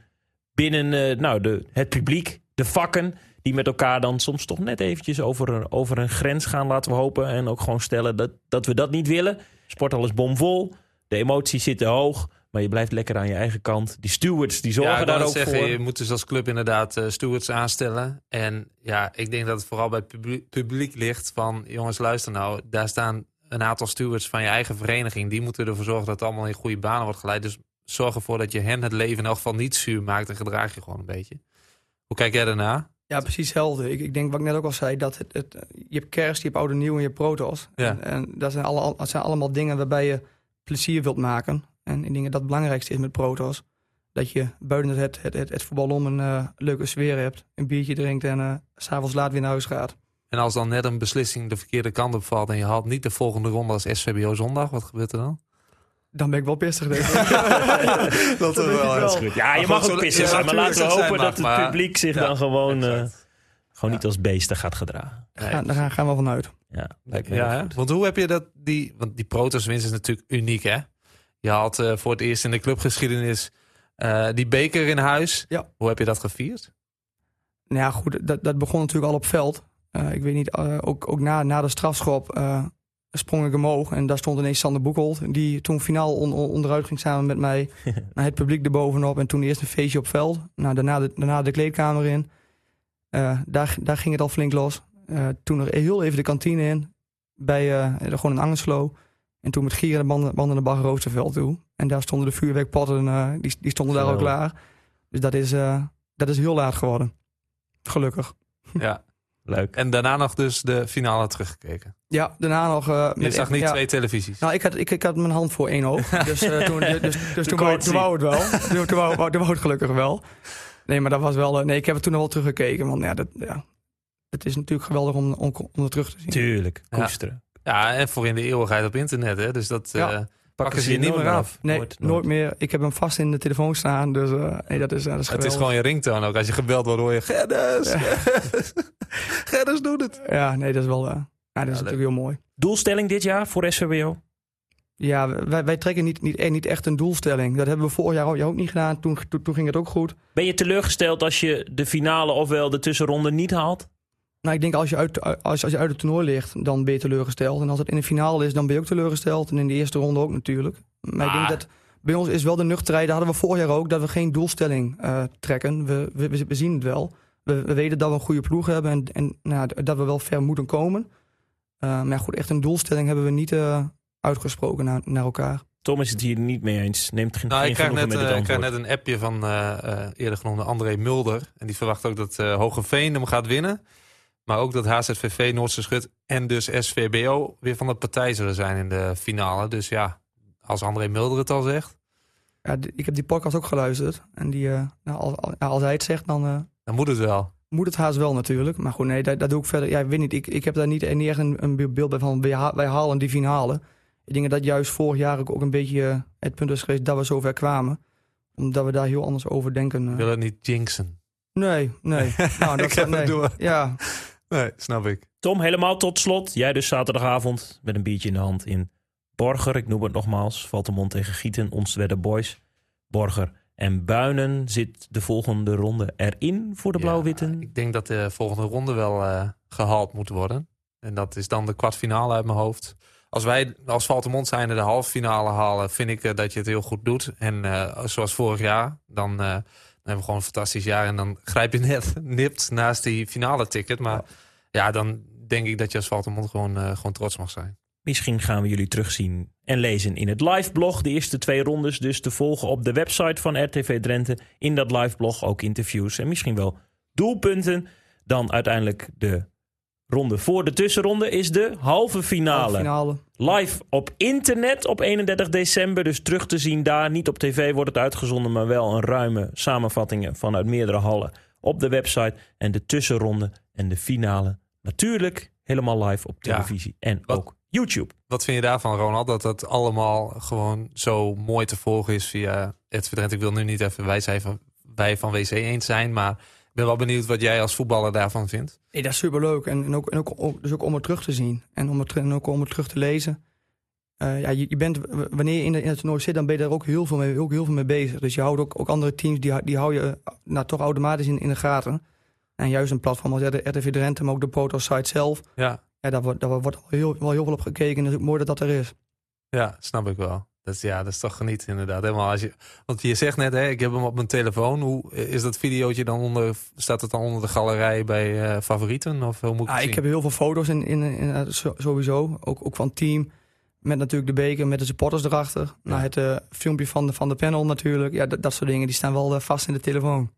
C: binnen eh, nou, de, het publiek, de vakken... die met elkaar dan soms toch net eventjes over een, over een grens gaan, laten we hopen. En ook gewoon stellen dat, dat we dat niet willen. Sporthal is bomvol, de emoties zitten hoog... maar je blijft lekker aan je eigen kant. Die stewards, die zorgen
B: ik
C: daar ook
B: zeggen,
C: voor.
B: Je moet dus als club inderdaad eh, stewards aanstellen. En ja, ik denk dat het vooral bij het publiek, publiek ligt van... jongens, luister nou, daar staan een aantal stewards van je eigen vereniging. Die moeten ervoor zorgen dat het allemaal in goede banen wordt geleid. Dus zorg ervoor dat je hen het leven in elk geval niet zuur maakt... en gedraag je gewoon een beetje. Hoe kijk jij daarna?
A: Ja, precies hetzelfde. Ik, ik denk wat ik net ook al zei, dat het, het, je hebt kerst, je hebt oude nieuw en je hebt protos.
B: Ja.
A: En, en dat, zijn alle, dat zijn allemaal dingen waarbij je plezier wilt maken. En ik denk dat het belangrijkste is met protos. Dat je buiten het, het, het, het voetbal om een eh, leuke sfeer hebt, een biertje drinkt en eh, s s'avonds laat weer naar huis gaat.
B: En als dan net een beslissing de verkeerde kant op valt... en je haalt niet de volgende ronde als SVBO zondag, wat gebeurt er dan?
A: Dan ben ik wel pissig, denk ik.
B: dat
A: wel.
C: Dat is goed. Ja, je mag ook
B: zo-
C: pissen
B: ja,
C: zijn, maar laten we hopen dat het
B: maar-
C: publiek zich
B: Ja,
C: dan gewoon, eh, gewoon niet als beesten gaat gedragen.
A: Ga- daar gaan we vanuit.
C: Ja, lijkt me
B: Ja,
C: goed.
B: want hoe heb je dat? Die, want die Protos-winst is natuurlijk uniek, hè? Je had eh, voor het eerst in de clubgeschiedenis eh, die beker in huis.
A: Ja.
B: Hoe heb je dat gevierd?
A: Nou ja, goed, dat, dat begon natuurlijk al op veld. Eh, ik weet niet, ook, ook na, na de strafschop eh, sprong ik omhoog. En daar stond ineens Sander Boekholt. Die toen finaal on- on- onderuit ging samen met mij. naar het publiek erbovenop. En toen eerst een feestje op veld. Nou, daarna, de, daarna de kleedkamer in. Eh, daar, daar ging het al flink los. Eh, toen nog heel even de kantine in. Bij eh, gewoon een Angelslo. En toen met gieren de banden, banden naar Bagger Roosterveld toe. En daar stonden de vuurwerkpotten. die, die stonden daar al klaar. Dus dat is, dat is heel laat geworden. Gelukkig.
B: ja.
C: Leuk.
B: En daarna nog dus de finale teruggekeken.
A: Ja, daarna nog... eh,
B: Je zag niet
A: ja.
B: twee televisies.
A: Nou, ik had, ik, ik had mijn hand voor één oog. Dus, eh, toen, dus, dus, dus toen, wou,
C: het
A: toen wou het wel. Toen, toen, wou, toen wou het gelukkig wel. Nee, maar dat was wel... eh, nee, ik heb het toen nog wel teruggekeken. Want ja, dat, ja, het is natuurlijk geweldig om, om, om er terug te zien.
C: Tuurlijk,
B: Ja.
C: koesteren.
B: Ja, en voor in de eeuwigheid op internet. Hè? Dus dat
A: Ja.
B: eh, pakken ze je niet meer af.
A: Nee, nooit, meer. Ik heb hem vast in de telefoon staan. Dus eh, nee, dat is, dat is
B: Het is gewoon je ringtoon ook. Als je gebeld wordt, hoor je Gerdes. Gerdes doet het.
A: Ja, nee, dat is wel... eh, ja, dat is
B: leuk.
A: natuurlijk heel mooi.
C: Doelstelling dit jaar voor SVBO?
A: Ja, wij, wij trekken niet, niet, eh, niet echt een doelstelling. Dat hebben we vorig jaar ook, ook niet gedaan. Toen, toen, toen ging het ook goed.
C: Ben je teleurgesteld als je de finale ofwel de tussenronde niet haalt?
A: Nou, ik denk als je, uit, als, als je uit het toernooi ligt, dan ben je teleurgesteld. En als het in de finale is, dan ben je ook teleurgesteld. En in de eerste ronde ook natuurlijk. Maar ik denk dat bij ons is wel de nuchterheid, dat hadden we vorig jaar ook, dat we geen doelstelling eh, trekken. We- we zien het wel. We, we weten dat we een goede ploeg hebben en, en nou, dat we wel ver moeten komen. Eh, maar goed, echt een doelstelling hebben we niet eh, uitgesproken naar, naar elkaar.
C: Tom is het hier niet mee eens. Neemt geen,
B: Nou,
C: geen
B: ik krijg, net,
C: met
B: eh, ik krijg net een appje van eh, eh, eerder genoemde André Mulder. En die verwacht ook dat eh Hogeveen hem gaat winnen. Maar ook dat HZVV, Noordse Schut en dus SVBO weer van de partij zullen zijn in de finale. Dus ja, als André Mulder het al zegt,
A: Ja, ik heb die podcast ook geluisterd. En die, eh, nou, als, als hij het zegt, dan eh,
B: dan moet het wel.
A: moet het haast wel natuurlijk. Maar goed, nee, dat, dat doe ik verder. Ja, ik weet niet. Ik, ik heb daar niet, niet echt een, een beeld bij van wij, ha- wij halen die finale. Ik denk dat juist vorig jaar ook, ook een beetje eh, het punt is geweest dat we zover kwamen. Omdat we daar heel anders over denken. eh.
B: Ik wil het niet jinxen.
A: Nee, nee. Nou, dat
B: Ik heb het
A: nee.
B: door.
A: Ja,
B: Nee, snap ik.
C: Tom, helemaal tot slot. Jij dus zaterdagavond met een biertje in de hand in Borger. Ik noem het nogmaals. Valtemont tegen Gieten, ons de Boys. Borger en Buinen zit de volgende ronde erin voor de
B: Ja,
C: Blauw-Witten.
B: Ik denk dat de volgende ronde wel eh, gehaald moet worden. En dat is dan de kwartfinale uit mijn hoofd. Als wij als Valtemont zijnde de halve finale halen, vind ik eh, dat je het heel goed doet. En eh, zoals vorig jaar, dan, dan hebben we gewoon een fantastisch jaar. En dan grijp je net nipt naast die finale ticket. Maar ja, dan denk ik dat je als Valtemont gewoon, gewoon trots mag zijn.
C: Misschien gaan we jullie terugzien en lezen in het liveblog. De eerste twee rondes dus te volgen op de website van RTV Drenthe. In dat liveblog ook interviews en misschien wel doelpunten. Dan uiteindelijk de ronde voor de tussenronde is de halve finale.
A: finale.
C: Live op internet op 31 december. Dus terug te zien daar. Niet op tv wordt het uitgezonden, maar wel een ruime samenvattingen vanuit meerdere hallen op de website. En de tussenronde en de finale natuurlijk helemaal live op
B: Ja.
C: televisie en
B: Wat-
C: ook YouTube.
B: Wat vind je daarvan, Ronald? Dat dat allemaal gewoon zo mooi te volgen is via het verdrent. Ik wil nu niet even wij, zijn van, wij van WC eens zijn, maar ik ben wel benieuwd wat jij als voetballer daarvan vindt.
A: Nee, dat is superleuk. En, en, ook, en ook, dus ook om het terug te zien. En, om het, en ook om het terug te lezen. Eh, ja, je, je bent, wanneer je in, de, in het toernooi zit, dan ben je daar ook heel veel mee, ook heel veel mee bezig. Dus je houdt ook, ook andere teams, die, hou- die hou je eh, nou, toch automatisch in, in de gaten. En juist een platform als RTV Drenthe, maar ook de Proto-site zelf.
B: Ja,
A: Ja, daar wordt, daar wordt heel, wel heel veel op gekeken. En het is ook mooi dat dat er is.
B: ja snap ik wel. Dat is, ja, dat is toch genieten inderdaad. Helemaal als je, want je zegt net, hè, ik heb hem op mijn telefoon. Hoe is dat videootje dan onder? Staat het dan onder de galerij bij eh, favorieten? Of hoe moet ik
A: Ah, ik heb heel veel foto's in, in, in, eh, so- sowieso. Ook, ook van het team. Met natuurlijk de beker, met de supporters erachter. Nou, het eh, filmpje van de, van de panel natuurlijk. Ja, dat, soort dingen die staan wel vast in de telefoon.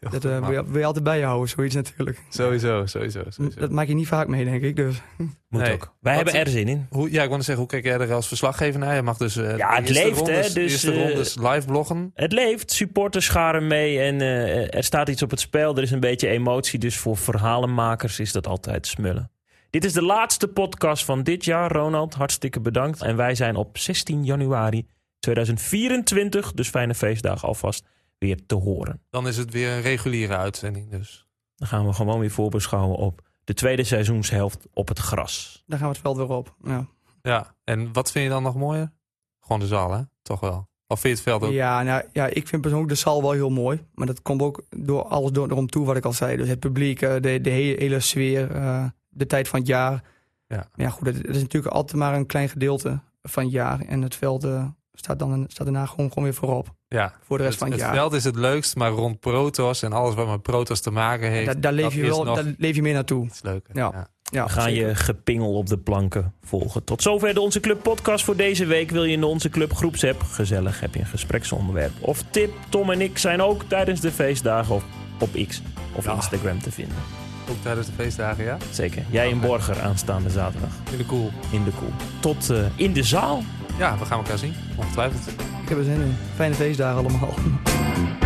B: Heel
A: Dat
B: goed,
A: eh, wil, je, wil je altijd bij je houden, zoiets natuurlijk.
B: Sowieso, sowieso. sowieso.
A: Dat maak je niet vaak mee, denk ik. Dus.
C: Moet
B: Nee.
C: ook. Wij
B: Wat-
C: hebben er zin in.
B: Hoe, ja, ik wilde zeggen, hoe kijk jij er als verslaggever naar? Je mag dus eh,
C: Ja, het leeft, hè, dus,
B: eerste
C: eh,
B: rondes live bloggen.
C: Het leeft, supporters scharen mee en eh, er staat iets op het spel. Er is een beetje emotie, dus voor verhalenmakers is dat altijd smullen. Dit is de laatste podcast van dit jaar, Ronald. Hartstikke bedankt. En wij zijn op 16 januari 2024, dus fijne feestdagen alvast, weer te horen.
B: Dan is het weer een reguliere uitzending dus.
C: Dan gaan we gewoon weer voorbeschouwen op de tweede seizoenshelft op het gras.
A: Daar gaan we het veld weer op. Ja,
B: Ja, en wat vind je dan nog mooier? Gewoon de zaal, hè? Toch wel. Of vind je het veld ook?
A: ja, nou, ja, ik vind persoonlijk de zaal wel heel mooi. Maar dat komt ook door alles door, erom toe wat ik al zei. Dus het publiek, eh, de, de hele, hele sfeer, eh, de tijd van het jaar.
B: Ja.
A: Maar ja, goed, het, het is natuurlijk altijd maar een klein gedeelte van het jaar. En het veld eh, staat, dan, staat daarna gewoon, gewoon weer voorop.
B: Ja.
A: Voor de rest van het, jaar.
B: veld is het leukst, maar rond Protos en alles wat met Protos te maken heeft,
A: Daar, daar, leef
B: dat
A: je
B: is
A: wel,
B: nog
A: daar leef je meer naartoe.
B: iets leuker.
A: Ja. Ja,
C: We gaan
A: zeker.
C: je gepingel op de planken volgen. Tot zover de Onze Club podcast voor deze week. Wil je in de Onze Club groepsapp? Gezellig, heb je een gespreksonderwerp of tip? Tom en ik zijn ook tijdens de feestdagen op, op X of
B: Ja.
C: Instagram te vinden.
B: Ook tijdens de feestdagen, ja?
C: Zeker. Jij in. Borger aanstaande zaterdag
B: In de cool.
C: in de koel. Tot eh, in de zaal.
B: Ja, we gaan elkaar zien. Ongetwijfeld.
A: Ik heb er zin in. Fijne feestdagen allemaal.